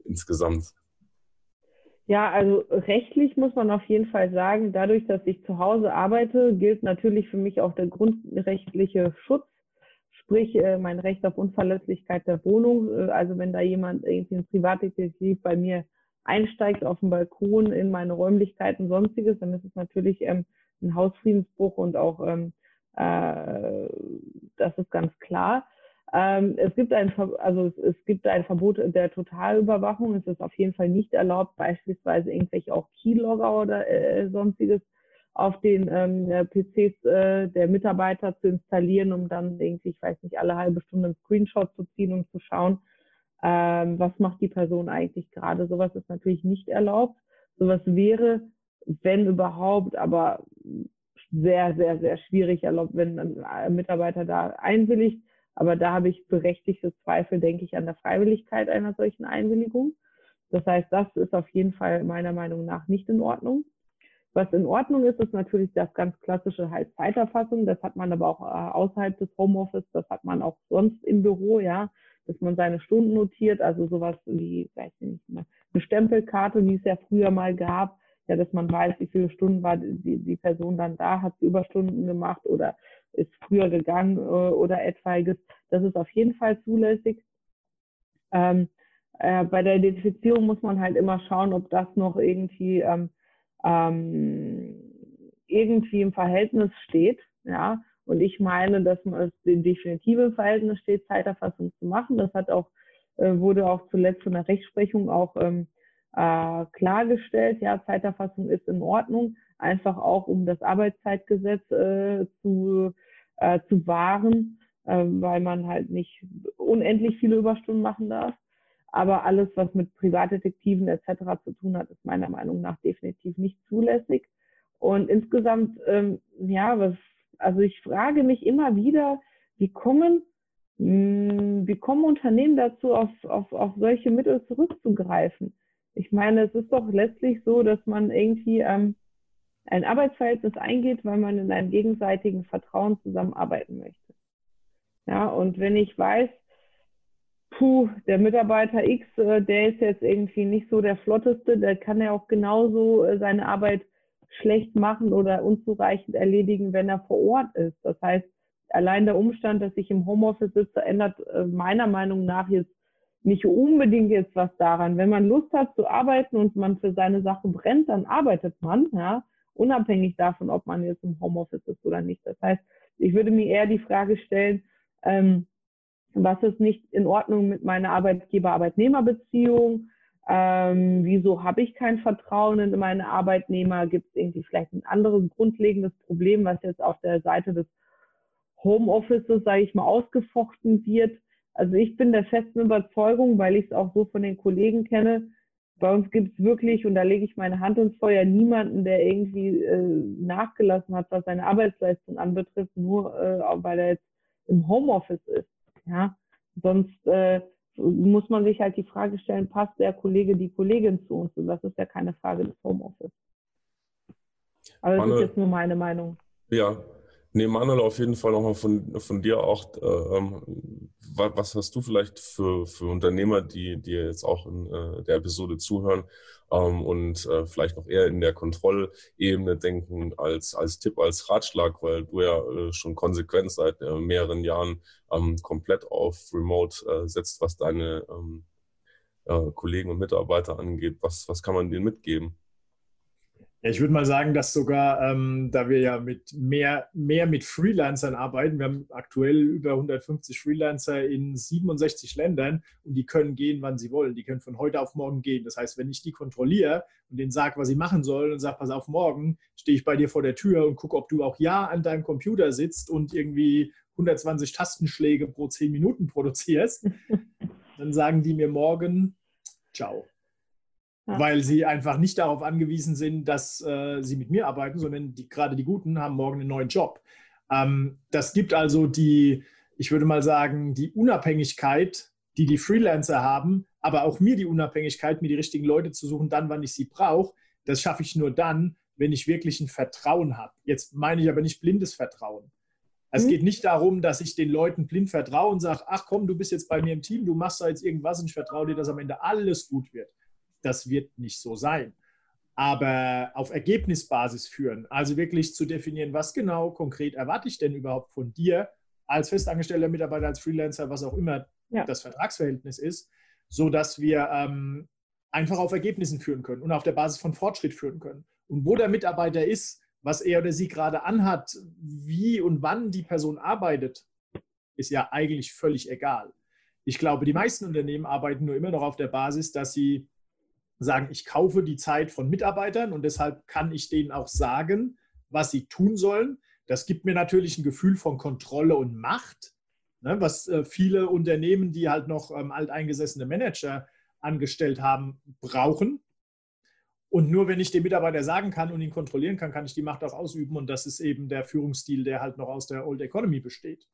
insgesamt? Ja, also rechtlich muss man auf jeden Fall sagen, dadurch, dass ich zu Hause arbeite, gilt natürlich für mich auch der grundrechtliche Schutz, sprich äh, mein Recht auf Unverletzlichkeit der Wohnung. Äh, also wenn da jemand irgendwie ein Privatdetektiv bei mir einsteigt auf dem Balkon in meine Räumlichkeiten sonstiges, dann ist es natürlich ähm, ein Hausfriedensbruch und auch ähm, äh, das ist ganz klar. Ähm, es gibt ein, also es, gibt ein Verbot der Totalüberwachung. Es ist auf jeden Fall nicht erlaubt, beispielsweise irgendwelche auch Keylogger oder äh, sonstiges auf den ähm, PCs äh, der Mitarbeiter zu installieren, um dann irgendwie, ich weiß nicht, alle halbe Stunde einen Screenshot zu ziehen und zu schauen, ähm, was macht die Person eigentlich gerade. Sowas ist natürlich nicht erlaubt. Sowas wäre, wenn überhaupt, aber sehr, sehr, sehr schwierig erlaubt, wenn ein Mitarbeiter da einwilligt. Aber da habe ich berechtigte Zweifel, denke ich, an der Freiwilligkeit einer solchen Einwilligung. Das heißt, das ist auf jeden Fall meiner Meinung nach nicht in Ordnung. Was in Ordnung ist, ist natürlich das ganz klassische halt Zeiterfassung. Das hat man aber auch äh, außerhalb des Homeoffice. Das hat man auch sonst im Büro, ja, dass man seine Stunden notiert. Also sowas wie, weiß ich nicht, eine Stempelkarte, wie es ja früher mal gab. Ja, dass man weiß, wie viele Stunden war die, die Person dann da, hat sie Überstunden gemacht oder ist früher gegangen äh, oder etwaiges. Das ist auf jeden Fall zulässig. Ähm, äh, bei der Identifizierung muss man halt immer schauen, ob das noch irgendwie ähm, ähm, irgendwie im Verhältnis steht. Ja, und ich meine, dass es definitiv im Verhältnis steht, Zeiterfassung zu machen. Das hat auch äh, wurde auch zuletzt von der Rechtsprechung auch ähm, äh, klargestellt. Ja, Zeiterfassung ist in Ordnung, einfach auch um das Arbeitszeitgesetz äh, zu äh, zu wahren, äh, weil man halt nicht unendlich viele Überstunden machen darf. Aber alles, was mit Privatdetektiven etc. zu tun hat, ist meiner Meinung nach definitiv nicht zulässig. Und insgesamt, ähm, ja, was, also ich frage mich immer wieder, wie kommen, mh, hm, wie kommen Unternehmen dazu, auf, auf, auf solche Mittel zurückzugreifen? Ich meine, es ist doch letztlich so, dass man irgendwie ähm, ein Arbeitsverhältnis eingeht, weil man in einem gegenseitigen Vertrauen zusammenarbeiten möchte. Ja, und wenn ich weiß, puh, der Mitarbeiter X, äh, der ist jetzt irgendwie nicht so der flotteste, der kann ja auch genauso äh, seine Arbeit schlecht machen oder unzureichend erledigen, wenn er vor Ort ist. Das heißt, allein der Umstand, dass ich im Homeoffice sitze, ändert äh, meiner Meinung nach jetzt nicht unbedingt jetzt was daran. Wenn man Lust hat zu arbeiten und man für seine Sache brennt, dann arbeitet man, ja. unabhängig davon, ob man jetzt im Homeoffice ist oder nicht. Das heißt, ich würde mir eher die Frage stellen, ähm, was ist nicht in Ordnung mit meiner Arbeitgeber-Arbeitnehmer-Beziehung? Ähm, wieso habe ich kein Vertrauen in meine Arbeitnehmer? Gibt es irgendwie vielleicht ein anderes grundlegendes Problem, was jetzt auf der Seite des Homeoffices, sage ich mal, ausgefochten wird? Also ich bin der festen Überzeugung, weil ich es auch so von den Kollegen kenne, bei uns gibt es wirklich, und da lege ich meine Hand ins Feuer, niemanden, der irgendwie äh, nachgelassen hat, was seine Arbeitsleistung anbetrifft, nur äh, weil er jetzt im Homeoffice ist. Ja, sonst äh, muss man sich halt die Frage stellen, passt der Kollege, die Kollegin zu uns? Und das ist ja keine Frage des Homeoffice. Aber das Manuel, ist jetzt nur meine Meinung. Ja, nee, Manuel, auf jeden Fall nochmal von, von dir auch, äh, ähm, was hast du vielleicht für, für Unternehmer, die dir jetzt auch in äh, der Episode zuhören ähm, und äh, vielleicht noch eher in der Kontrollebene denken als, als Tipp, als Ratschlag, weil du ja äh, schon konsequent seit äh, mehreren Jahren ähm, komplett auf Remote äh, setzt, was deine ähm, äh, Kollegen und Mitarbeiter angeht. Was, was kann man denen mitgeben? Ja, ich würde mal sagen, dass sogar, ähm, da wir ja mit mehr, mehr mit Freelancern arbeiten, wir haben aktuell über 150 Freelancer in 67 Ländern und die können gehen, wann sie wollen. Die können von heute auf morgen gehen. Das heißt, wenn ich die kontrolliere und denen sage, was sie machen sollen und sage, pass auf, morgen stehe ich bei dir vor der Tür und gucke, ob du auch ja an deinem Computer sitzt und irgendwie 120 Tastenschläge pro 10 Minuten produzierst, dann sagen die mir morgen, ciao. Ja. Weil sie einfach nicht darauf angewiesen sind, dass äh, sie mit mir arbeiten, sondern die, gerade die Guten haben morgen einen neuen Job. Ähm, das gibt also die, ich würde mal sagen, die Unabhängigkeit, die die Freelancer haben, aber auch mir die Unabhängigkeit, mir die richtigen Leute zu suchen, dann, wann ich sie brauche. Das schaffe ich nur dann, wenn ich wirklich ein Vertrauen habe. Jetzt meine ich aber nicht blindes Vertrauen. Es mhm. geht nicht darum, dass ich den Leuten blind vertraue und sage, ach komm, du bist jetzt bei mir im Team, du machst da jetzt irgendwas und ich vertraue dir, dass am Ende alles gut wird das wird nicht so sein. Aber auf Ergebnisbasis führen, also wirklich zu definieren, was genau konkret erwarte ich denn überhaupt von dir als festangestellter Mitarbeiter, als Freelancer, was auch immer ja. das Vertragsverhältnis ist, so dass wir ähm, einfach auf Ergebnissen führen können und auf der Basis von Fortschritt führen können. Und wo der Mitarbeiter ist, was er oder sie gerade anhat, wie und wann die Person arbeitet, ist ja eigentlich völlig egal. Ich glaube, die meisten Unternehmen arbeiten nur immer noch auf der Basis, dass sie sagen, ich kaufe die Zeit von Mitarbeitern und deshalb kann ich denen auch sagen, was sie tun sollen. Das gibt mir natürlich ein Gefühl von Kontrolle und Macht, ne, was äh, viele Unternehmen, die halt noch ähm, alteingesessene Manager angestellt haben, brauchen. Und nur wenn ich dem Mitarbeiter sagen kann und ihn kontrollieren kann, kann ich die Macht auch ausüben. Und das ist eben der Führungsstil, der halt noch aus der Old Economy besteht.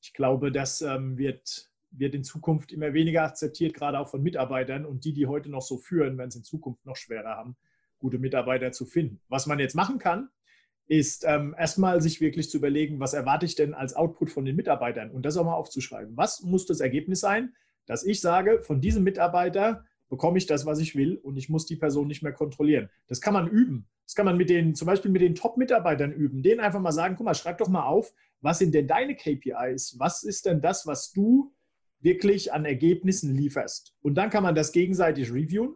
Ich glaube, das ähm, wird wird in Zukunft immer weniger akzeptiert, gerade auch von Mitarbeitern. Und die, die heute noch so führen, werden es in Zukunft noch schwerer haben, gute Mitarbeiter zu finden. Was man jetzt machen kann, ist ähm, erstmal sich wirklich zu überlegen, was erwarte ich denn als Output von den Mitarbeitern und das auch mal aufzuschreiben. Was muss das Ergebnis sein, dass ich sage, von diesem Mitarbeiter bekomme ich das, was ich will und ich muss die Person nicht mehr kontrollieren. Das kann man üben. Das kann man mit den, zum Beispiel mit den Top-Mitarbeitern üben. Denen einfach mal sagen, guck mal, schreib doch mal auf, was sind denn deine KPIs? Was ist denn das, was du wirklich an Ergebnissen lieferst. Und dann kann man das gegenseitig reviewen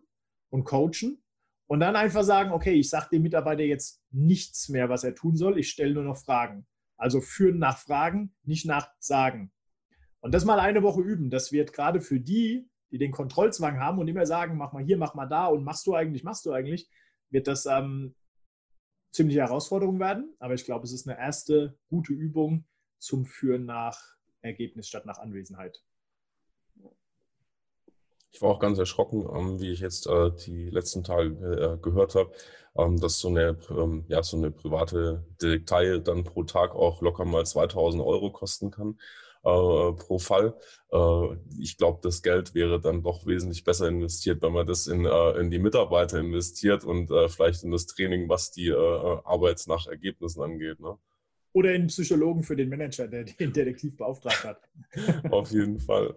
und coachen und dann einfach sagen, okay, ich sage dem Mitarbeiter jetzt nichts mehr, was er tun soll, ich stelle nur noch Fragen. Also führen nach Fragen, nicht nach Sagen. Und das mal eine Woche üben. Das wird gerade für die, die den Kontrollzwang haben und immer sagen, mach mal hier, mach mal da und machst du eigentlich, machst du eigentlich, wird das ähm, ziemliche Herausforderung werden. Aber ich glaube, es ist eine erste gute Übung zum Führen nach Ergebnis statt nach Anwesenheit. Ich war auch ganz erschrocken, ähm, wie ich jetzt äh, die letzten Tage äh, gehört habe, ähm, dass so eine, ähm, ja, so eine private Detektei dann pro Tag auch locker mal 2000 Euro kosten kann äh, pro Fall. Äh, ich glaube, das Geld wäre dann doch wesentlich besser investiert, wenn man das in, äh, in die Mitarbeiter investiert und äh, vielleicht in das Training, was die Arbeit nach Ergebnissen angeht. Ne? Oder in Psychologen für den Manager, der den Detektiv beauftragt hat. Auf jeden Fall.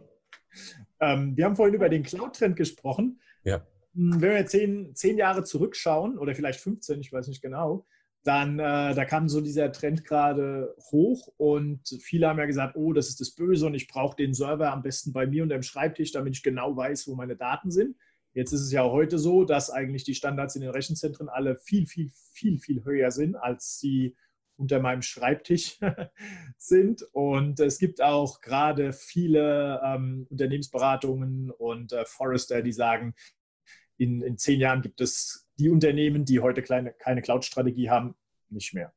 Ähm, wir haben vorhin über den Cloud-Trend gesprochen. Ja. Hm, wenn wir zehn, zehn Jahre zurückschauen, oder vielleicht 15, ich weiß nicht genau, dann äh, da kam so dieser Trend gerade hoch und viele haben ja gesagt, oh, das ist das Böse und ich brauche den Server am besten bei mir unter dem Schreibtisch, damit ich genau weiß, wo meine Daten sind. Jetzt ist es ja heute so, dass eigentlich die Standards in den Rechenzentren alle viel, viel, viel, viel höher sind, als sie unter meinem Schreibtisch sind. Und es gibt auch gerade viele ähm, Unternehmensberatungen und äh, Forrester, die sagen, in, in zehn Jahren gibt es die Unternehmen, die heute kleine, keine Cloud-Strategie haben, nicht mehr.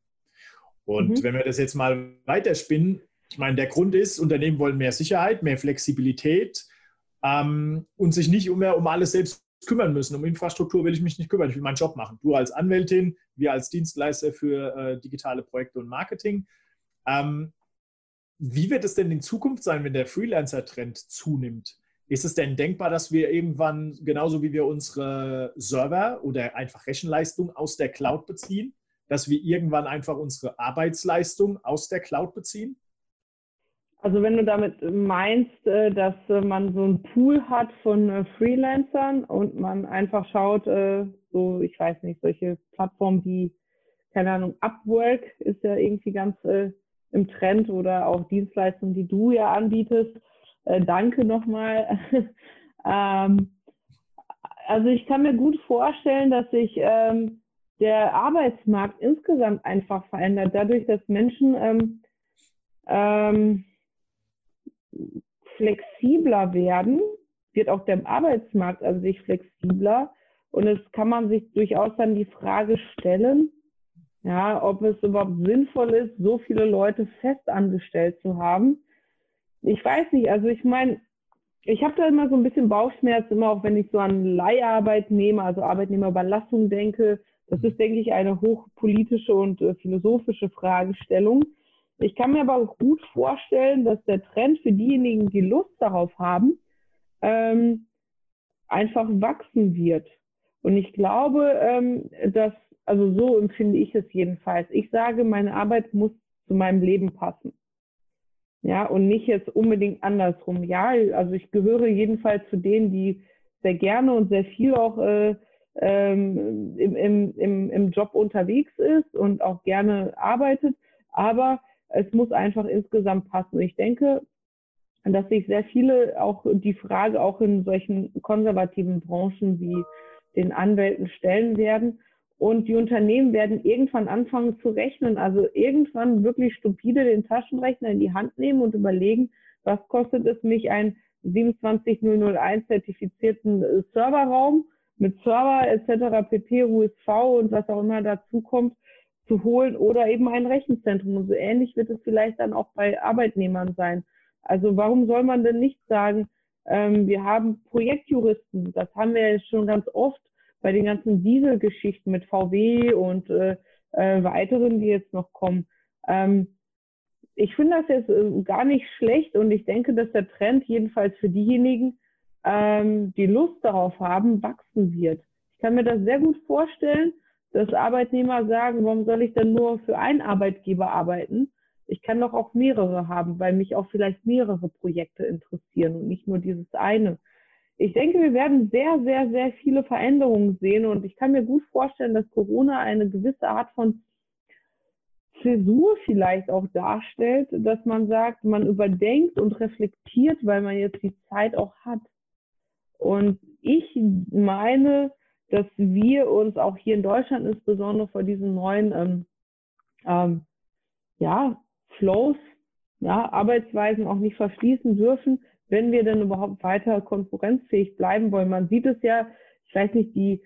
Und mhm. wenn wir das jetzt mal weiterspinnen, ich meine, der Grund ist, Unternehmen wollen mehr Sicherheit, mehr Flexibilität ähm, und sich nicht mehr um alles selbst kümmern müssen. Um Infrastruktur will ich mich nicht kümmern. Ich will meinen Job machen. Du als Anwältin, wir als Dienstleister für äh, digitale Projekte und Marketing. Ähm, wie wird es denn in Zukunft sein, wenn der Freelancer-Trend zunimmt? Ist es denn denkbar, dass wir irgendwann, genauso wie wir unsere Server oder einfach Rechenleistung aus der Cloud beziehen, dass wir irgendwann einfach unsere Arbeitsleistung aus der Cloud beziehen? Also wenn du damit meinst, äh, dass äh, man so einen Pool hat von äh, Freelancern und man einfach schaut, so, ich weiß nicht, solche Plattformen wie, keine Ahnung, Upwork ist ja irgendwie ganz im Trend oder auch Dienstleistungen, die du ja anbietest. Danke nochmal. Ähm, also ich kann mir gut vorstellen, dass sich ähm, der Arbeitsmarkt insgesamt einfach verändert, dadurch, dass Menschen ähm, flexibler werden, wird auch der Arbeitsmarkt an sich flexibler. Und es kann man sich durchaus dann die Frage stellen, ja, ob es überhaupt sinnvoll ist, so viele Leute fest angestellt zu haben. Ich weiß nicht, also ich meine, ich habe da immer so ein bisschen Bauchschmerz, immer auch wenn ich so an Leiharbeitnehmer, also Arbeitnehmerüberlassung denke. Das ist, denke ich, eine hochpolitische und äh, philosophische Fragestellung. Ich kann mir aber gut vorstellen, dass der Trend für diejenigen, die Lust darauf haben, ähm, einfach wachsen wird. Und ich glaube, ähm, dass, also so empfinde ich es jedenfalls. Ich sage, meine Arbeit muss zu meinem Leben passen. Ja, und nicht jetzt unbedingt andersrum. Ja, also ich gehöre jedenfalls zu denen, die sehr gerne und sehr viel auch äh, ähm, im, im, im, im Job unterwegs ist und auch gerne arbeitet. Aber es muss einfach insgesamt passen. Ich denke, dass sich sehr viele auch die Frage auch in solchen konservativen Branchen wie den Anwälten stellen werden. Und die Unternehmen werden irgendwann anfangen zu rechnen, also irgendwann wirklich stupide den Taschenrechner in die Hand nehmen und überlegen, was kostet es mich, einen 27001 zertifizierten äh, Serverraum mit Server etc., pp, USV und was auch immer dazu kommt, zu holen oder eben ein Rechenzentrum. Und so ähnlich wird es vielleicht dann auch bei Arbeitnehmern sein. Also warum soll man denn nicht sagen, ähm, wir haben Projektjuristen, das haben wir ja schon ganz oft bei den ganzen Dieselgeschichten mit VW und äh, äh, weiteren, die jetzt noch kommen. Ähm, ich finde das jetzt äh, gar nicht schlecht und ich denke, dass der Trend jedenfalls für diejenigen, ähm, die Lust darauf haben, wachsen wird. Ich kann mir das sehr gut vorstellen, dass Arbeitnehmer sagen, warum soll ich denn nur für einen Arbeitgeber arbeiten? Ich kann doch auch mehrere haben, weil mich auch vielleicht mehrere Projekte interessieren und nicht nur dieses eine. Ich denke, wir werden sehr, sehr, sehr viele Veränderungen sehen und ich kann mir gut vorstellen, dass Corona eine gewisse Art von Zäsur vielleicht auch darstellt, dass man sagt, man überdenkt und reflektiert, weil man jetzt die Zeit auch hat. Und ich meine, dass wir uns auch hier in Deutschland insbesondere vor diesen neuen ähm, ähm, ja, Flows, ja, Arbeitsweisen auch nicht verschließen dürfen, wenn wir denn überhaupt weiter konkurrenzfähig bleiben wollen. Man sieht es ja, ich weiß nicht, die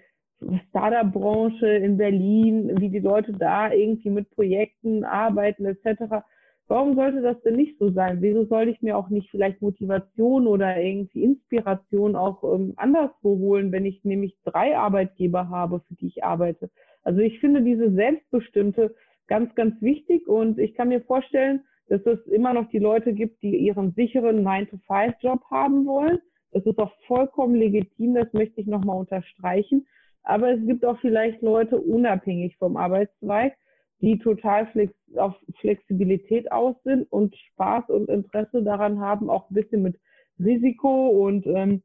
Startup-Branche in Berlin, wie die Leute da irgendwie mit Projekten arbeiten etc. Warum sollte das denn nicht so sein? Wieso soll ich mir auch nicht vielleicht Motivation oder irgendwie Inspiration auch ähm, anderswo holen, wenn ich nämlich drei Arbeitgeber habe, für die ich arbeite? Also ich finde diese selbstbestimmte ganz, ganz wichtig und ich kann mir vorstellen, dass es immer noch die Leute gibt, die ihren sicheren 9-to-5-Job haben wollen. Das ist auch vollkommen legitim, das möchte ich nochmal unterstreichen. Aber es gibt auch vielleicht Leute unabhängig vom Arbeitszweig, die total flex auf Flexibilität aus sind und Spaß und Interesse daran haben, auch ein bisschen mit Risiko und ähm,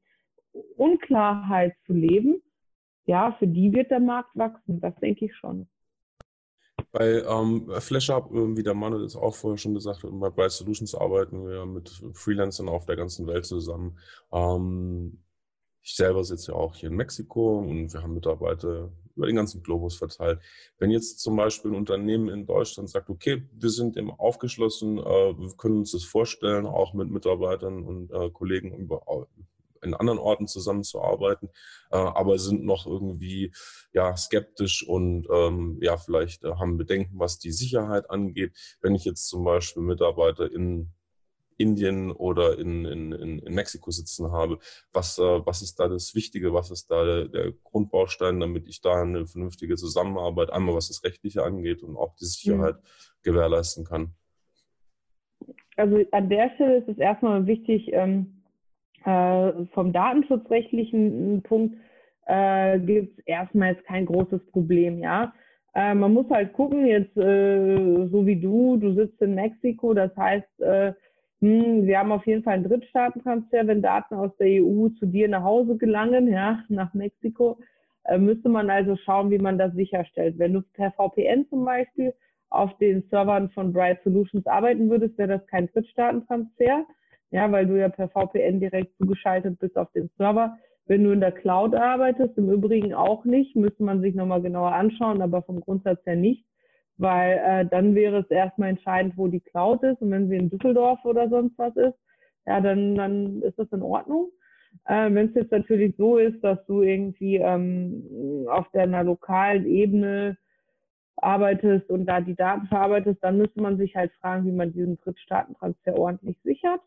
Unklarheit zu leben, ja, für die wird der Markt wachsen, das denke ich schon. Bei ähm, FlashUp, wie der Manuel das auch vorher schon gesagt hat, bei Bright Solutions arbeiten wir mit Freelancern auf der ganzen Welt zusammen. Ähm, Ich selber sitze ja auch hier in Mexiko und wir haben Mitarbeiter über den ganzen Globus verteilt. Wenn jetzt zum Beispiel ein Unternehmen in Deutschland sagt, okay, wir sind eben aufgeschlossen, äh, wir können uns das vorstellen, auch mit Mitarbeitern und äh, Kollegen in anderen Orten zusammenzuarbeiten, äh, aber sind noch irgendwie ja, skeptisch und ähm, ja, vielleicht haben Bedenken, was die Sicherheit angeht. Wenn ich jetzt zum Beispiel Mitarbeiter in Indien oder in, in, in, Mexiko sitzen habe. Was, äh, was ist da das Wichtige? Was ist da der, der, Grundbaustein, damit ich da eine vernünftige Zusammenarbeit, einmal was das Rechtliche angeht und auch die Sicherheit mhm. gewährleisten kann? Also an der Stelle ist es erstmal wichtig, ähm, äh, vom datenschutzrechtlichen Punkt äh, gibt es erstmal jetzt kein großes Problem, ja. Äh, man muss halt gucken, jetzt äh, so wie du, du sitzt in Mexiko, das heißt, äh, hm, wir haben auf jeden Fall einen Drittstaatentransfer, wenn Daten aus der EU zu dir nach Hause gelangen, ja, nach Mexiko, äh, müsste man also schauen, wie man das sicherstellt. Wenn du per VPN zum Beispiel auf den Servern von Bright Solutions arbeiten würdest, wäre das kein Drittstaatentransfer ja, weil du ja per VPN direkt zugeschaltet bist auf den Server. Wenn du in der Cloud arbeitest, im Übrigen auch nicht, müsste man sich nochmal genauer anschauen, aber vom Grundsatz her nicht, weil äh, dann wäre es erstmal entscheidend, wo die Cloud ist und wenn sie in Düsseldorf oder sonst was ist, ja, dann, dann ist das in Ordnung. Äh, wenn es jetzt natürlich so ist, dass du irgendwie ähm, auf deiner lokalen Ebene arbeitest und da die Daten verarbeitest, dann müsste man sich halt fragen, wie man diesen Drittstaatentransfer ordentlich sichert.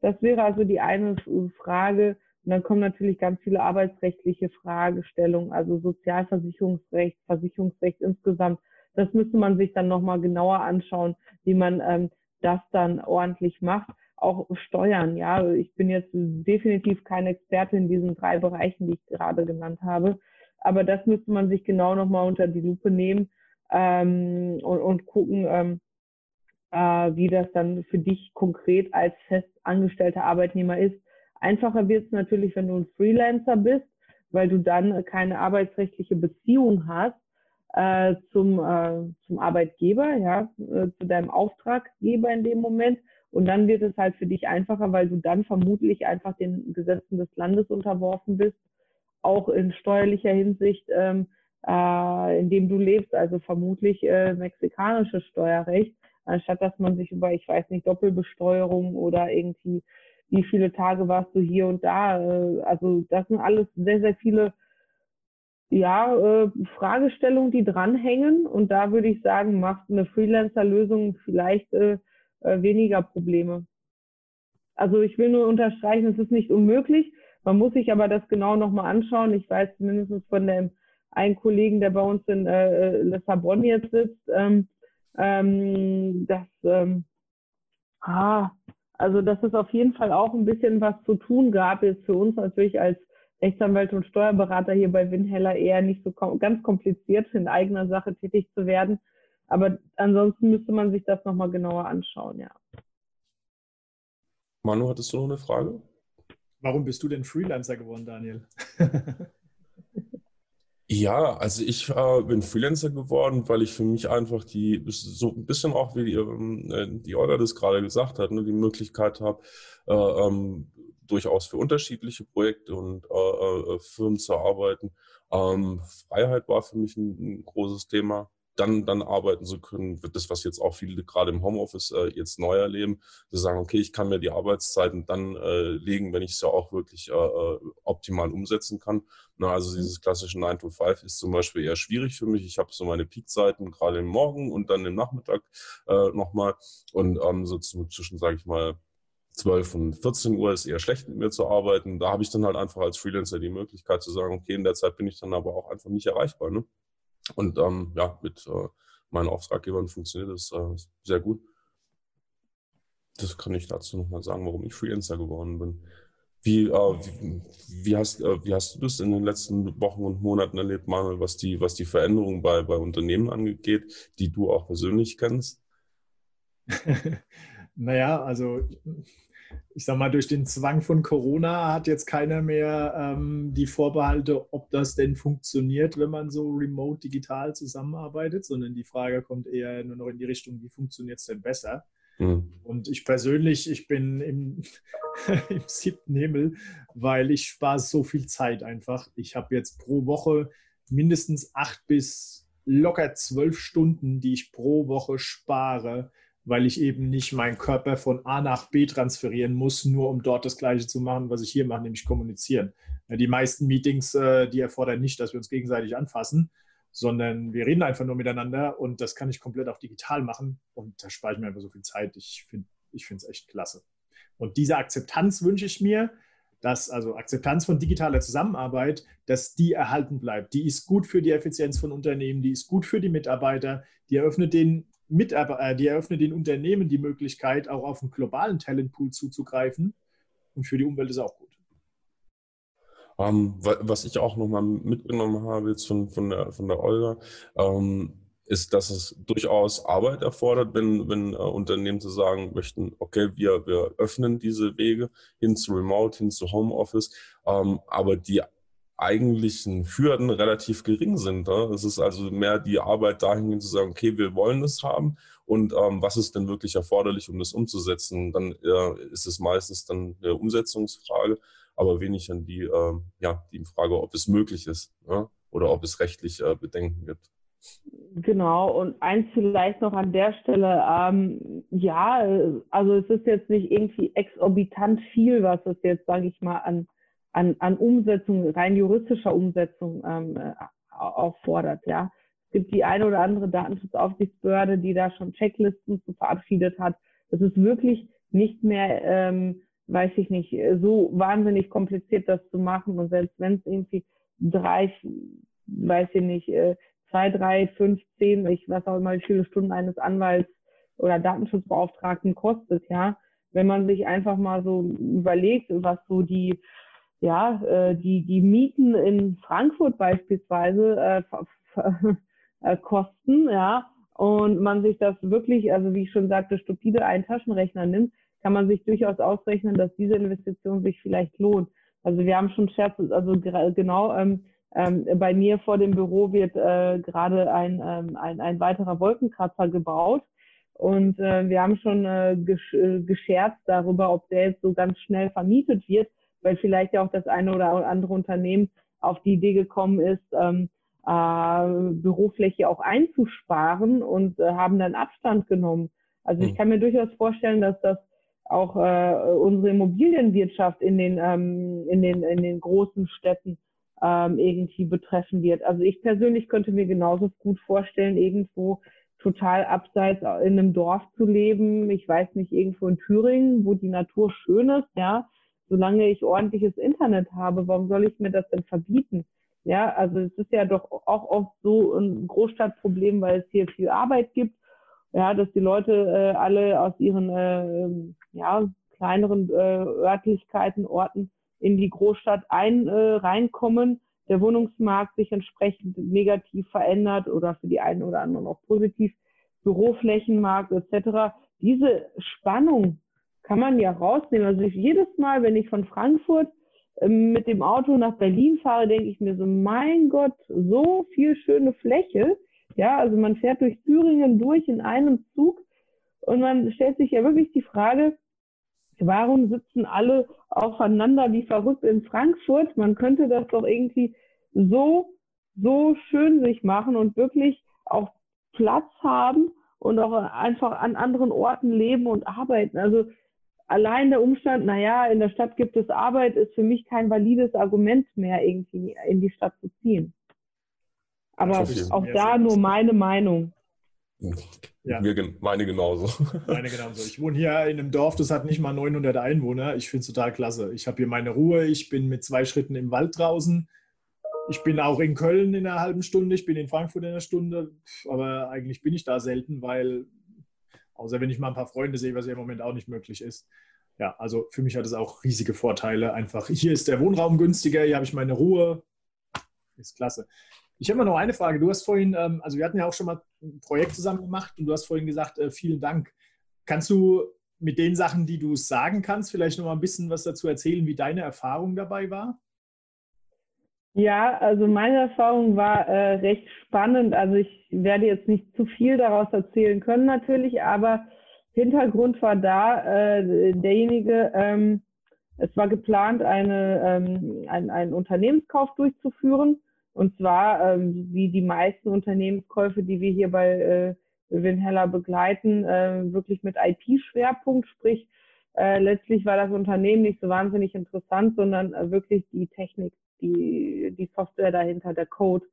Das wäre also die eine Frage. Und dann kommen natürlich ganz viele arbeitsrechtliche Fragestellungen, also Sozialversicherungsrecht, Versicherungsrecht insgesamt. Das müsste man sich dann nochmal genauer anschauen, wie man ähm, das dann ordentlich macht. Auch Steuern, ja. Ich bin jetzt definitiv keine Experte in diesen drei Bereichen, die ich gerade genannt habe. Aber das müsste man sich genau nochmal unter die Lupe nehmen ähm, und, und gucken, ähm, äh, wie das dann für dich konkret als festangestellter Arbeitnehmer ist. Einfacher wird es natürlich, wenn du ein Freelancer bist, weil du dann keine arbeitsrechtliche Beziehung hast äh, zum, äh, zum Arbeitgeber, ja, äh, zu deinem Auftraggeber in dem Moment. Und dann wird es halt für dich einfacher, weil du dann vermutlich einfach den Gesetzen des Landes unterworfen bist, auch in steuerlicher Hinsicht, ähm, äh, in dem du lebst, also vermutlich äh, mexikanisches Steuerrecht anstatt dass man sich über, ich weiß nicht, Doppelbesteuerung oder irgendwie, wie viele Tage warst du hier und da. Äh, also das sind alles sehr, sehr viele ja, äh, Fragestellungen, die dranhängen. Und da würde ich sagen, macht eine Freelancer-Lösung vielleicht äh, äh, weniger Probleme. Also ich will nur unterstreichen, es ist nicht unmöglich. Man muss sich aber das genau nochmal anschauen. Ich weiß zumindest von dem einen Kollegen, der bei uns in äh, Lissabon jetzt sitzt, ähm, ähm, dass, ähm, ah, also dass es auf jeden Fall auch ein bisschen was zu tun gab, jetzt für uns natürlich als Rechtsanwalt und Steuerberater hier bei Winheller eher nicht so kom ganz kompliziert in eigener Sache tätig zu werden. Aber ansonsten müsste man sich das nochmal genauer anschauen, ja. Manu, hattest du noch eine Frage? Warum bist du denn Freelancer geworden, Daniel? Ja, also ich äh, bin Freelancer geworden, weil ich für mich einfach die, so ein bisschen auch wie die, ähm, äh, die Olga das gerade gesagt hat, ne, die Möglichkeit habe, äh, ähm, durchaus für unterschiedliche Projekte und äh, äh, Firmen zu arbeiten. Ähm, Freiheit war für mich ein, ein großes Thema dann, dann arbeiten zu können, wird das, was jetzt auch viele gerade im Homeoffice äh, jetzt neu erleben, zu sagen, okay, ich kann mir die Arbeitszeiten dann äh, legen, wenn ich es ja auch wirklich äh, äh optimal umsetzen kann. Na, also dieses klassische 9 to 5 ist zum Beispiel eher schwierig für mich. Ich habe so meine Peakzeiten gerade im Morgen und dann im Nachmittag äh, nochmal und ähm, so zwischen, sage ich mal, 12 und 14 Uhr ist eher schlecht mit mir zu arbeiten. Da habe ich dann halt einfach als Freelancer die Möglichkeit zu sagen, okay, in der Zeit bin ich dann aber auch einfach nicht erreichbar. Ne? Und ähm, ja, mit äh, meinen Auftraggebern funktioniert das äh, sehr gut. Das kann ich dazu nochmal sagen, warum ich Freelancer geworden bin. Wie, äh, wie, wie, hast, äh, wie hast du das in den letzten Wochen und Monaten erlebt, Manuel, was die, was die Veränderungen bei, bei Unternehmen angeht, die du auch persönlich kennst? naja, also ich sag mal, durch den Zwang von Corona hat jetzt keiner mehr ähm, die Vorbehalte, ob das denn funktioniert, wenn man so remote digital zusammenarbeitet, sondern die Frage kommt eher nur noch in die Richtung, wie funktioniert es denn besser? Mhm. Und ich persönlich, ich bin im, im siebten Himmel, weil ich spare so viel Zeit einfach. Ich habe jetzt pro Woche mindestens acht bis locker zwölf Stunden, die ich pro Woche spare, weil ich eben nicht meinen Körper von A nach B transferieren muss, nur um dort das Gleiche zu machen, was ich hier mache, nämlich kommunizieren. Die meisten Meetings, äh, die erfordern nicht, dass wir uns gegenseitig anfassen, sondern wir reden einfach nur miteinander und das kann ich komplett auch digital machen und da spare ich mir einfach so viel Zeit. Ich finde es echt klasse. Und diese Akzeptanz wünsche ich mir, dass also Akzeptanz von digitaler Zusammenarbeit, dass die erhalten bleibt. Die ist gut für die Effizienz von Unternehmen, die ist gut für die Mitarbeiter, die eröffnet den Mitarbeiter, äh, die eröffnet den Unternehmen die Möglichkeit, auch auf einen globalen Talentpool zuzugreifen. Und für die Umwelt ist auch gut. Um, ähm, was ich auch nochmal mitgenommen habe jetzt von, von, der, von der Olga, ähm, ist, dass es durchaus Arbeit erfordert, wenn, wenn äh, Unternehmen zu sagen möchten, okay, wir, wir öffnen diese Wege hin zu Remote, hin zu Homeoffice, ähm, aber die eigentlichen Hürden relativ gering sind. Ne? Es ist also mehr die Arbeit dahingehend zu sagen, okay, wir wollen das haben und ähm, was ist denn wirklich erforderlich, um das umzusetzen? Dann äh, ist es meistens dann eine Umsetzungsfrage, aber wenig an die, äh, ja, die Frage, ob es möglich ist ne? oder ob es rechtlich äh, Bedenken gibt. Genau, und eins vielleicht noch an der Stelle, ähm, ja, also es ist jetzt nicht irgendwie exorbitant viel, was es jetzt, sage ich mal, an, an, an Umsetzung, rein juristischer Umsetzung ähm, äh, auffordert, ja. Es gibt die eine oder andere Datenschutzaufsichtsbehörde, die da schon Checklisten zu verabschiedet hat. Es ist wirklich nicht mehr, ähm, weiß ich nicht, so wahnsinnig kompliziert, das zu machen. Und selbst wenn es irgendwie drei, weiß ich nicht, äh, zwei, drei, fünf, zehn, ich weiß auch immer, wie viele Stunden eines Anwalts oder Datenschutzbeauftragten kostet, ja. Wenn man sich einfach mal so überlegt, was so die, ja, äh, die, die Mieten in Frankfurt beispielsweise äh, äh, kosten, ja, und man sich das wirklich, also wie ich schon sagte, stupide einen Taschenrechner nimmt, kann man sich durchaus ausrechnen, dass diese Investition sich vielleicht lohnt. Also wir haben schon Scherz, also genau, ähm, ähm, bei mir vor dem Büro wird äh, gerade ein, ähm, ein, ein weiterer Wolkenkratzer gebaut. Und äh, wir haben schon äh, gesch äh, gescherzt darüber, ob der jetzt so ganz schnell vermietet wird, weil vielleicht ja auch das eine oder andere Unternehmen auf die Idee gekommen ist, ähm, äh, Bürofläche auch einzusparen und äh, haben dann Abstand genommen. Also ich hm. kann mir durchaus vorstellen, dass das auch äh, unsere Immobilienwirtschaft in den, ähm, in den, in den großen Städten ähm, irgendwie betreffen wird. Also ich persönlich könnte mir genauso gut vorstellen, irgendwo total abseits in einem Dorf zu leben. Ich weiß nicht, irgendwo in Thüringen, wo die Natur schön ist, ja. Solange ich ordentliches Internet habe, warum soll ich mir das denn verbieten? Ja, also es ist ja doch auch oft so ein Großstadtproblem, weil es hier viel Arbeit gibt. Ja, dass die Leute äh, alle aus ihren äh, ja, kleineren äh, Örtlichkeiten, Orten in die Großstadt ein, äh, reinkommen, der Wohnungsmarkt sich entsprechend negativ verändert oder für die einen oder anderen auch positiv, Büroflächenmarkt etc. Diese Spannung kann man ja rausnehmen. Also ich, jedes Mal, wenn ich von Frankfurt ähm, mit dem Auto nach Berlin fahre, denke ich mir so, mein Gott, so viel schöne Fläche. Ja, also man fährt durch Thüringen durch in einem Zug und man stellt sich ja wirklich die Frage, warum sitzen alle aufeinander wie verrückt in Frankfurt? Man könnte das doch irgendwie so, so schön sich machen und wirklich auch Platz haben und auch einfach an anderen Orten leben und arbeiten. Also allein der Umstand, naja, in der Stadt gibt es Arbeit, ist für mich kein valides Argument mehr, irgendwie in die Stadt zu ziehen. Aber auch da nur meine Meinung. Ja. Mir, meine genauso. Meine genauso. Ich wohne hier in einem Dorf, das hat nicht mal 900 Einwohner. Ich finde es total klasse. Ich habe hier meine Ruhe. Ich bin mit zwei Schritten im Wald draußen. Ich bin auch in Köln in einer halben Stunde. Ich bin in Frankfurt in einer Stunde. Aber eigentlich bin ich da selten, weil, außer wenn ich mal ein paar Freunde sehe, was ja im Moment auch nicht möglich ist. Ja, also für mich hat es auch riesige Vorteile. Einfach, hier ist der Wohnraum günstiger, hier habe ich meine Ruhe. Ist klasse. Ich habe mal noch eine Frage. Du hast vorhin, ähm, also wir hatten ja auch schon mal ein Projekt zusammen gemacht und du hast vorhin gesagt, äh, vielen Dank. Kannst du mit den Sachen, die du sagen kannst, vielleicht noch mal ein bisschen was dazu erzählen, wie deine Erfahrung dabei war? Ja, also meine Erfahrung war äh, recht spannend. Also ich werde jetzt nicht zu viel daraus erzählen können natürlich, aber Hintergrund war da äh, derjenige, ähm, es war geplant, eine, ähm, ein, einen Unternehmenskauf durchzuführen. Und zwar, ähm, wie die meisten Unternehmenskäufe, die wir hier bei äh, Winheller begleiten, äh, wirklich mit IP-Schwerpunkt. Sprich, äh, letztlich war das Unternehmen nicht so wahnsinnig interessant, sondern äh, wirklich die Technik, die, die Software dahinter, der Code.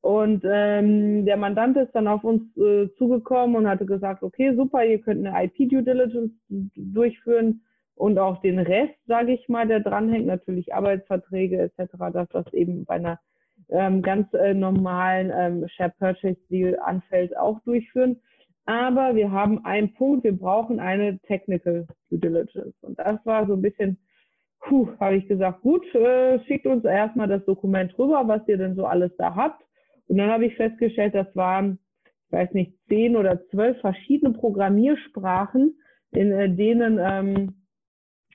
Und ähm, der Mandant ist dann auf uns äh, zugekommen und hatte gesagt, okay, super, ihr könnt eine IP-Due Diligence durchführen und auch den Rest, sage ich mal, der dranhängt, natürlich Arbeitsverträge etc., dass das eben bei einer ähm, ganz äh, normalen ähm, Share Purchase Deal anfällt, auch durchführen. Aber wir haben einen Punkt, wir brauchen eine Technical Due Diligence. Und das war so ein bisschen, puh, habe ich gesagt, gut, äh, schickt uns erstmal das Dokument rüber, was ihr denn so alles da habt. Und dann habe ich festgestellt, das waren, ich weiß nicht, zehn oder zwölf verschiedene Programmiersprachen, in äh, denen ähm,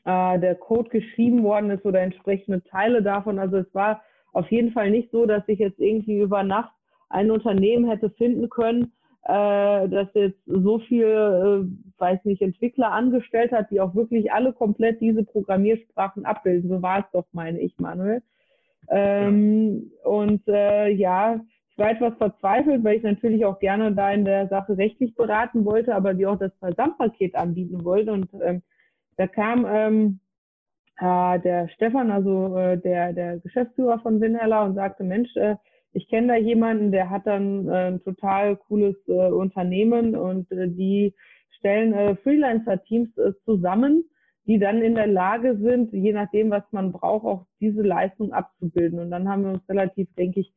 äh, der Code geschrieben worden ist oder entsprechende Teile davon. Also es war auf jeden Fall nicht so, dass ich jetzt irgendwie über Nacht ein Unternehmen hätte finden können, äh, das jetzt so viel, äh, weiß nicht, Entwickler angestellt hat, die auch wirklich alle komplett diese Programmiersprachen abbilden. So war es doch, meine ich, Manuel. Ähm, ja. Und äh, ja, ich war etwas verzweifelt, weil ich natürlich auch gerne da in der Sache rechtlich beraten wollte, aber wir auch das Versandpaket anbieten wollten. Und ähm, da kam ähm, äh, der Stefan, also äh, der, der Geschäftsführer von Winheller und sagte, Mensch, äh, ich kenne da jemanden, der hat dann äh, ein total cooles äh, Unternehmen und äh, die stellen äh, Freelancer-Teams äh, zusammen, die dann in der Lage sind, je nachdem, was man braucht, auch diese Leistung abzubilden. Und dann haben wir uns relativ, denke ich,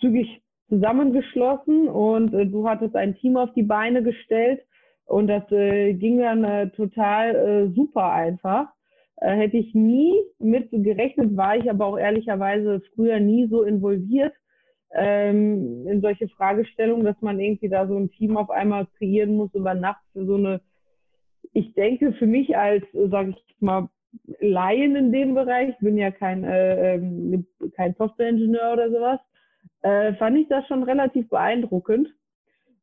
zügig zusammengeschlossen und äh, du hattest ein Team auf die Beine gestellt und das ging dann total super einfach. Hätte ich nie mit gerechnet, war ich aber auch ehrlicherweise früher nie so involviert ähm, in solche Fragestellungen, dass man irgendwie da so ein Team auf einmal kreieren muss über Nacht für so eine, ich denke für mich als, sage ich mal, Laien in dem Bereich, bin ja kein, äh, ähm, kein Softwareingenieur oder sowas, äh, fand ich das schon relativ beeindruckend.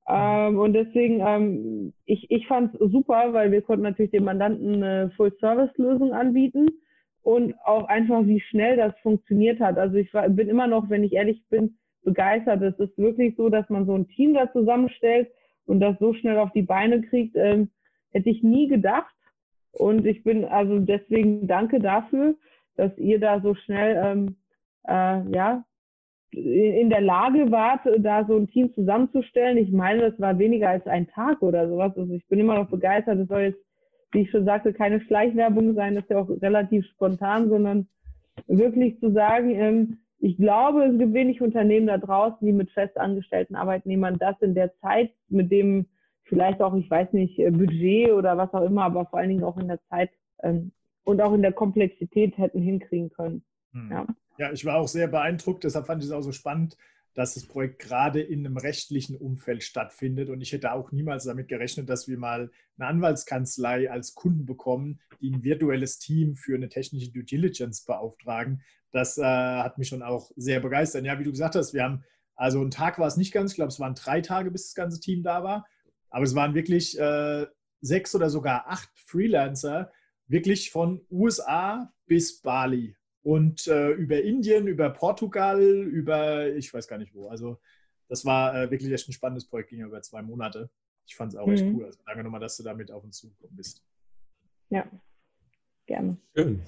Ähm, und deswegen, ähm, ich, ich fand es super, weil wir konnten natürlich dem Mandanten eine Full-Service-Lösung anbieten und auch einfach, wie schnell das funktioniert hat. Also ich war, bin immer noch, wenn ich ehrlich bin, begeistert. Es ist wirklich so, dass man so ein Team da zusammenstellt und das so schnell auf die Beine kriegt, ähm, hätte ich nie gedacht. Und ich bin also deswegen danke dafür, dass ihr da so schnell ähm, äh, ja in der Lage wart, da so ein Team zusammenzustellen. Ich meine, das war weniger als ein Tag oder sowas. Also ich bin immer noch begeistert. Es soll jetzt, wie ich schon sagte, keine Schleichwerbung sein. Das ist ja auch relativ spontan, sondern wirklich zu sagen, ähm, ich glaube, es gibt wenig Unternehmen da draußen, die mit festangestellten Arbeitnehmern das in der Zeit, mit dem vielleicht auch, ich weiß nicht, äh, Budget oder was auch immer, aber vor allen Dingen auch in der Zeit ähm, und auch in der Komplexität hätten hinkriegen können. Hm. Ja. ja, ich war auch sehr beeindruckt, deshalb fand ich es auch so spannend, dass das Projekt gerade in einem rechtlichen Umfeld stattfindet. Und ich hätte auch niemals damit gerechnet, dass wir mal eine Anwaltskanzlei als Kunden bekommen, die ein virtuelles Team für eine technische Due Diligence beauftragen. Das äh, hat mich schon auch sehr begeistert. Ja, wie du gesagt hast, wir haben, also ein Tag war es nicht ganz, ich glaube, es waren drei Tage, bis das ganze Team da war. Aber es waren wirklich äh, sechs oder sogar acht Freelancer, wirklich von USA bis Bali und äh, über Indien, über Portugal, über ich weiß gar nicht wo. Also das war äh, wirklich echt ein spannendes Projekt, ging ja über zwei Monate. Ich fand es auch mhm. echt cool. Also danke nochmal, dass du damit auf uns zugekommen bist. Ja, gerne. Schön.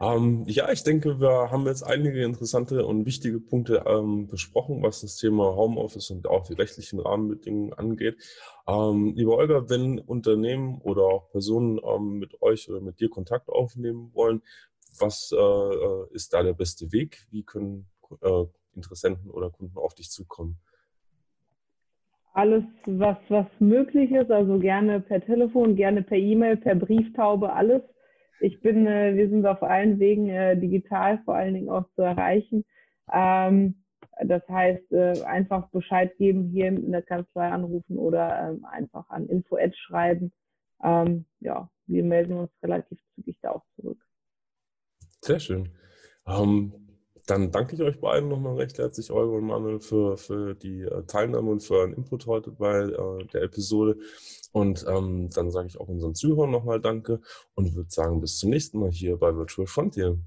Ähm, ja, ich denke, wir haben jetzt einige interessante und wichtige Punkte ähm, besprochen, was das Thema Homeoffice und auch die rechtlichen Rahmenbedingungen angeht. Ähm, liebe Olga, wenn Unternehmen oder auch Personen ähm, mit euch oder mit dir Kontakt aufnehmen wollen, was äh, äh, ist da der beste Weg? Wie können äh, Interessenten oder Kunden auf dich zukommen? Alles, was, was möglich ist, also gerne per Telefon, gerne per E-Mail, per Brieftaube, alles. Ich bin, äh, wir sind auf allen Wegen äh, digital vor allen Dingen auch zu erreichen. Ähm, das heißt, äh, einfach Bescheid geben, hier in der Kanzlei anrufen oder ähm, einfach an Info-Ad schreiben. Ähm, ja, wir melden uns relativ zügig da auch zurück. Sehr schön. Ähm, dann danke ich euch beiden nochmal recht herzlich, Olga und Manuel, für, für die äh, Teilnahme und für euren Input heute bei äh, der Episode. Und ähm, dann sage ich auch unseren Zuhörern nochmal Danke und würde sagen, bis zum nächsten Mal hier bei Virtual Frontier.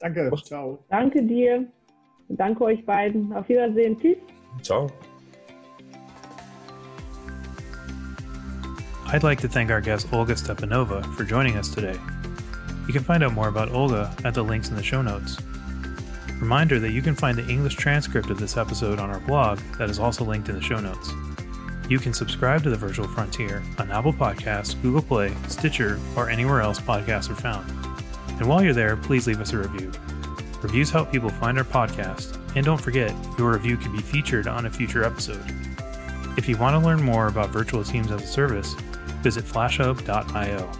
Danke, ciao. Danke dir. Danke euch beiden. Auf Wiedersehen. Tschüss. Ciao. I'd like to thank our guest Olga Stepanova for joining us today. You can find out more about Olga at the links in the show notes. Reminder that you can find the English transcript of this episode on our blog that is also linked in the show notes. You can subscribe to the Virtual Frontier on Apple Podcasts, Google Play, Stitcher, or anywhere else podcasts are found. And while you're there, please leave us a review. Reviews help people find our podcast, and don't forget, your review could be featured on a future episode. If you want to learn more about virtual teams as a service, visit flashhub.io.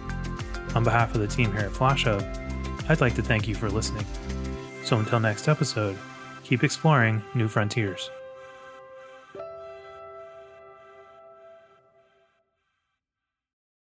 On behalf of the team here at FlashHub, I'd like to thank you for listening. So until next episode, keep exploring new frontiers.